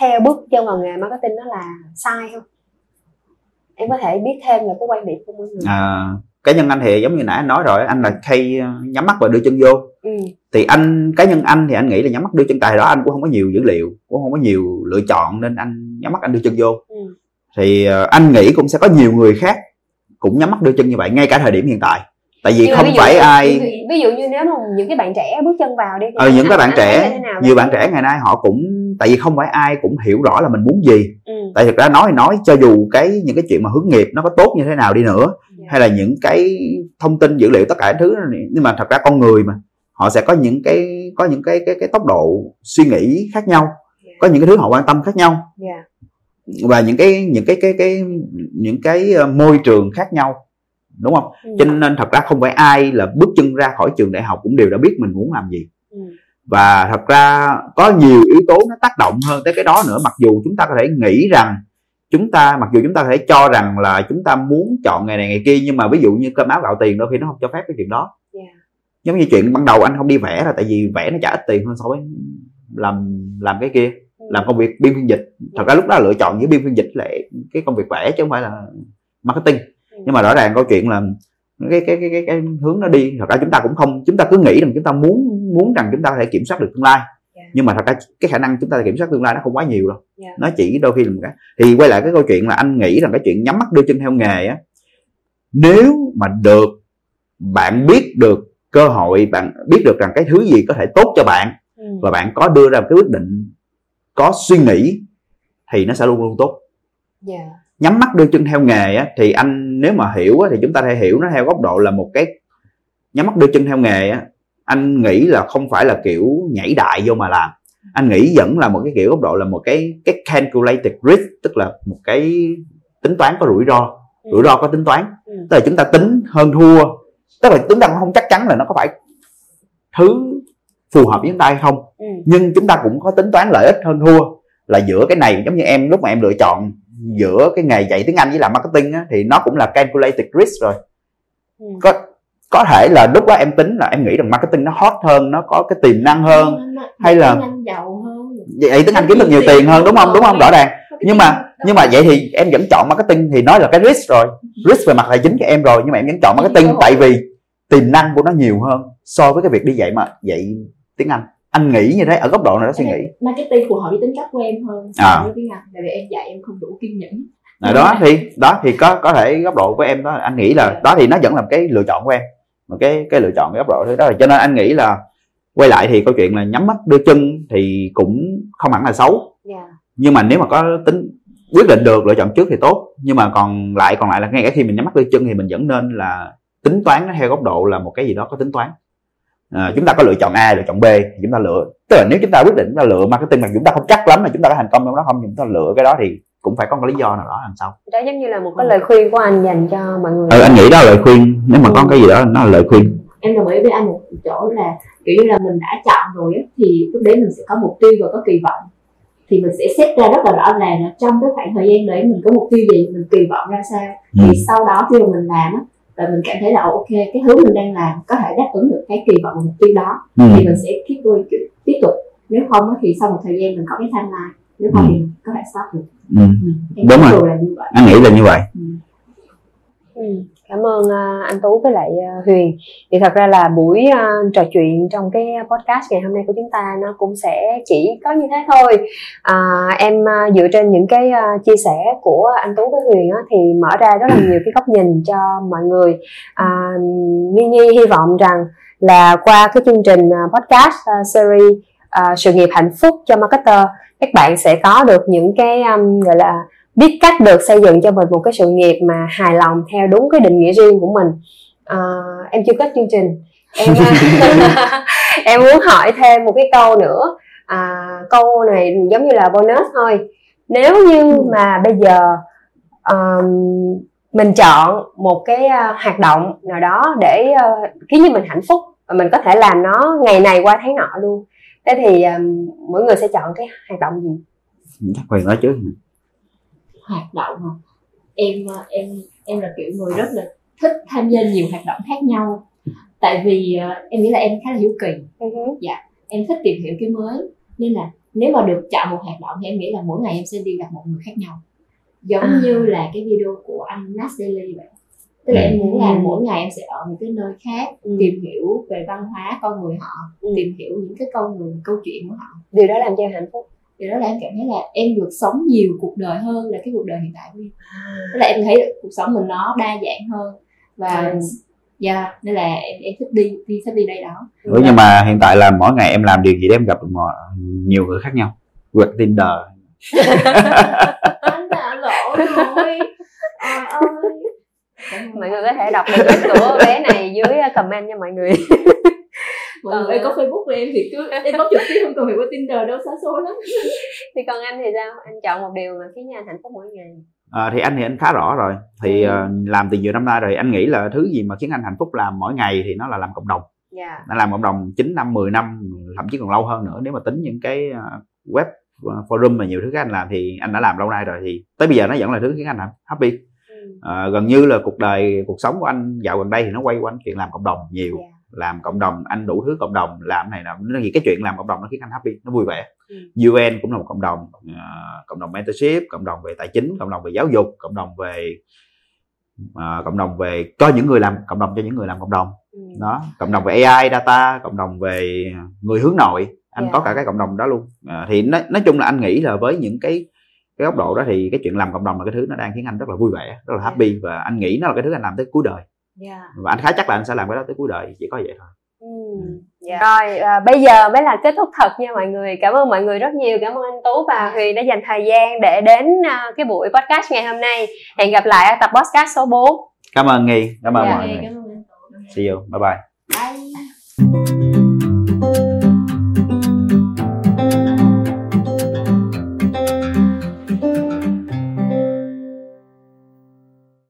theo bước chân vào nghề marketing đó là sai không em có thể biết thêm về cái quan điểm của mọi người à, cá nhân anh thì giống như nãy anh nói rồi anh là hay uh, nhắm mắt và đưa chân vô ừ. thì anh cá nhân anh thì anh nghĩ là nhắm mắt đưa chân tại đó anh cũng không có nhiều dữ liệu cũng không có nhiều lựa chọn nên anh nhắm mắt anh đưa chân vô Ừ. thì ờ, anh nghĩ cũng sẽ có nhiều người khác cũng nhắm mắt đưa chân như vậy ngay cả thời điểm hiện tại tại vì Nhưng không ví dụ phải ai ví, ví dụ như nếu mà những cái bạn trẻ bước chân vào đi thì ờ những cái bạn trẻ nhiều bạn trẻ ngày nay họ cũng tại vì không phải ai cũng hiểu rõ là mình muốn gì ừ. tại thực ra nói thì nói cho dù cái những cái chuyện mà hướng nghiệp nó có tốt như thế nào đi nữa Dạ. hay là những cái thông tin dữ liệu tất cả thứ nhưng mà thật ra con người mà họ sẽ có những cái có những cái cái cái tốc độ suy nghĩ khác nhau Dạ. có những cái thứ họ quan tâm khác nhau Dạ. Và những cái những cái cái cái những cái ờ, môi trường khác nhau đúng không Ừ. cho nên thật ra không phải ai là bước chân ra khỏi trường đại học cũng đều đã biết mình muốn làm gì Ừ. và thật ra có nhiều yếu tố nó tác động hơn tới cái đó nữa mặc dù chúng ta có thể nghĩ rằng chúng ta mặc dù chúng ta có thể cho rằng là chúng ta muốn chọn nghề này nghề kia nhưng mà ví dụ như cơm áo gạo tiền đôi khi nó không cho phép cái chuyện đó Dạ. giống như chuyện ban đầu anh không đi vẽ là tại vì vẽ nó trả ít tiền hơn so với làm làm cái kia. Làm công việc biên phiên dịch thật ra lúc đó lựa chọn giữa biên phiên dịch là cái công việc vẽ chứ không phải là marketing Ừ. nhưng mà rõ ràng câu chuyện là cái cái cái cái, cái hướng nó đi thật ra chúng ta cũng không chúng ta cứ nghĩ rằng chúng ta muốn muốn rằng chúng ta có thể kiểm soát được tương lai Dạ. nhưng mà thật ra cái khả năng chúng ta kiểm soát tương lai nó không quá nhiều đâu Dạ. nó chỉ đôi khi là một cái thì quay lại cái câu chuyện là anh nghĩ rằng cái chuyện nhắm mắt đưa chân theo nghề á nếu mà được bạn biết được cơ hội bạn biết được rằng cái thứ gì có thể tốt cho bạn Ừ. và bạn có đưa ra một cái quyết định có suy nghĩ thì nó sẽ luôn luôn tốt Dạ. nhắm mắt đưa chân theo nghề á thì anh nếu mà hiểu á, thì chúng ta thể hiểu nó theo góc độ là một cái nhắm mắt đưa chân theo nghề á anh nghĩ là không phải là kiểu nhảy đại vô mà làm anh nghĩ vẫn là một cái kiểu góc độ là một cái cái calculated risk tức là một cái tính toán có rủi ro Ừ. rủi ro có tính toán Ừ. tức là chúng ta tính hơn thua tức là chúng ta không chắc chắn là nó có phải thứ phù hợp với chúng ta hay không. Ừ. nhưng chúng ta cũng có tính toán lợi ích hơn thua. Là giữa cái này giống như em lúc mà em lựa chọn giữa cái nghề dạy tiếng Anh với làm marketing á, thì nó cũng là calculated risk rồi. Ừ. có có thể là lúc đó em tính là em nghĩ rằng marketing nó hot hơn nó có cái tiềm năng hơn hay là- tiếng giàu hơn. Vậy tiếng Anh kiếm được nhiều tiền hơn đúng không? Đúng không? Rõ ràng. Nhưng mà nhưng mà vậy thì em vẫn chọn marketing thì nó là cái risk rồi. Risk về mặt tài chính cho em rồi nhưng mà em vẫn chọn marketing tại vì tiềm năng của nó nhiều hơn so với cái việc đi dạy mà dạy tiếng Anh. Anh nghĩ như thế ở góc độ này đó suy nghĩ. Marketing phù hợp với tính cách của em hơn so À. với tiếng Anh tại vì em dạy em không đủ kiên nhẫn. À, đó thì đó thì có có thể góc độ của em đó anh nghĩ là đó thì nó vẫn là cái lựa chọn của em. Một cái cái lựa chọn cái góc độ thế đó là cho nên anh nghĩ là quay lại thì câu chuyện là nhắm mắt đưa chân thì cũng không hẳn là xấu. Dạ. nhưng mà nếu mà có tính quyết định được lựa chọn trước thì tốt. Nhưng mà còn lại còn lại là ngay cả khi mình nhắm mắt đưa chân thì mình vẫn nên là tính toán nó theo góc độ là một cái gì đó có tính toán à, chúng ta có lựa chọn A lựa chọn B thì chúng ta lựa. Tức là nếu chúng ta quyết định chúng ta lựa marketing mà chúng ta không chắc lắm là chúng ta có thành công trong đó không chúng ta lựa cái đó thì cũng phải có một lý do nào đó đằng sau. Đó giống như là một cái lời khuyên của anh dành cho mọi người. Ừ, anh nghĩ đó là lời khuyên. Nếu mà có cái gì đó nó là lời khuyên. Em đồng ý với anh một chỗ là kiểu như là mình đã chọn rồi á, thì lúc đấy mình sẽ có mục tiêu và có kỳ vọng. Thì mình sẽ xét ra rất là rõ ràng là trong cái khoảng thời gian đấy mình có mục tiêu gì mình kỳ vọng ra sao. Ừ. thì sau đó khi mà mình làm á và mình cảm thấy là ok cái thứ mình đang làm có thể đáp ứng được cái kỳ vọng và mục tiêu đó. Ừ. thì mình sẽ keep going kiểu tiếp tục. Nếu không á, thì sau một thời gian mình có cái timeline. Nếu không Ừ. thì có thể stop được. Ừ. em Đúng rồi. thường là như vậy. Anh nghĩ là như vậy. Ừ, cảm ơn à, anh Tú với lại à, Huyền. Thì thật ra là buổi à, trò chuyện trong cái podcast ngày hôm nay của chúng ta nó cũng sẽ chỉ có như thế thôi. À, em dựa trên những cái chia sẻ của anh Tú với Huyền á, thì mở ra rất là nhiều cái góc nhìn cho mọi người. À, Nghi Nhi hy vọng rằng là qua cái chương trình podcast series sự nghiệp hạnh phúc cho marketer các bạn sẽ có được những cái um, gọi là biết cách được xây dựng cho mình một cái sự nghiệp mà hài lòng theo đúng cái định nghĩa riêng của mình. À, em chưa kết chương trình. Em ờ, em muốn hỏi thêm một cái câu nữa. À, câu này giống như là bonus thôi. Nếu như mà bây giờ um, mình chọn một cái uh, hoạt động nào đó để uh, khiến như mình hạnh phúc và mình có thể làm nó ngày này qua tháng nọ luôn thế thì um, mỗi người sẽ chọn cái hoạt động gì? Chắc phải nói trước hoạt động em ờ, em em là kiểu người rất là thích tham gia nhiều hoạt động khác nhau. Tại vì ờ, em nghĩ là em khá là hiếu kỳ. Em thích tìm hiểu cái mới. Nên là nếu mà được chọn một hoạt động thì em nghĩ là mỗi ngày em sẽ đi gặp một người khác nhau. Giống À. như là cái video của anh Nas Daily vậy. Tức là em muốn là mỗi ngày em sẽ ở một cái nơi khác Ừ. tìm hiểu về văn hóa con người họ Ừ. tìm hiểu những cái con người câu chuyện của họ. Điều đó làm cho em hạnh phúc thì đó là em cảm thấy là em được sống nhiều cuộc đời hơn là cái cuộc đời hiện tại của em. Tức là em thấy cuộc sống mình nó đa dạng hơn và Ừ. yeah, nên là em em thích đi đi thích đi đây đó. Ừ, nhưng mà hiện tại là mỗi ngày em làm điều gì để em gặp được mọi, nhiều người khác nhau? Quẹt tinder. Anh đã lỗ rồi. Trời ơi. Mọi người có thể đọc được của bé này dưới comment nha mọi người mọi người ơi, có facebook của em thì cứ em bóc trực tiếp không cần phải có tinder đâu xa xôi lắm. Thì còn anh thì sao? Anh chọn một điều mà khiến anh hạnh phúc mỗi ngày. À, thì anh thì anh khá rõ rồi. Thì ờ, làm từ nhiều năm nay rồi anh nghĩ là thứ gì mà khiến anh hạnh phúc làm mỗi ngày thì nó là làm cộng đồng. Dạ. Anh làm cộng đồng 9 năm 10 năm thậm chí còn lâu hơn nữa. Nếu mà tính những cái ờ, web ờ, forum và nhiều thứ khác anh làm thì anh đã làm lâu nay rồi thì tới bây giờ nó vẫn là thứ khiến anh happy. Ừ. Ờ, gần như là cuộc đời cuộc sống của anh dạo gần đây thì nó quay quanh chuyện làm cộng đồng nhiều. Dạ. Làm cộng đồng anh đủ thứ cộng đồng làm này làm nó cái chuyện làm cộng đồng nó khiến anh happy nó vui vẻ Ừ. UN cũng là một cộng đồng ờ, cộng đồng mentorship cộng đồng về tài chính cộng đồng về giáo dục cộng đồng về ờ, cộng đồng về cho những người làm cộng đồng cho những người làm cộng đồng Ừ. đó cộng đồng về AI data cộng đồng về người hướng nội anh Dạ. có cả cái cộng đồng đó luôn à, thì nói, nói chung là anh nghĩ là với những cái cái góc độ đó thì cái chuyện làm cộng đồng là cái thứ nó đang khiến anh rất là vui vẻ rất là happy và anh nghĩ nó là cái thứ anh làm tới cuối đời dạ và anh khá chắc là anh sẽ làm cái đó tới cuối đời chỉ có vậy thôi Ừ. Dạ. Rồi à, bây giờ mới là kết thúc thật nha mọi người. Cảm ơn mọi người rất nhiều. Cảm ơn anh Tú và Huyền đã dành thời gian để đến à, cái buổi podcast ngày hôm nay. Hẹn gặp lại ở tập podcast số 4. cảm ơn nghi cảm ơn Dạ, mọi người cảm ơn anh Tú. see you bye bye bye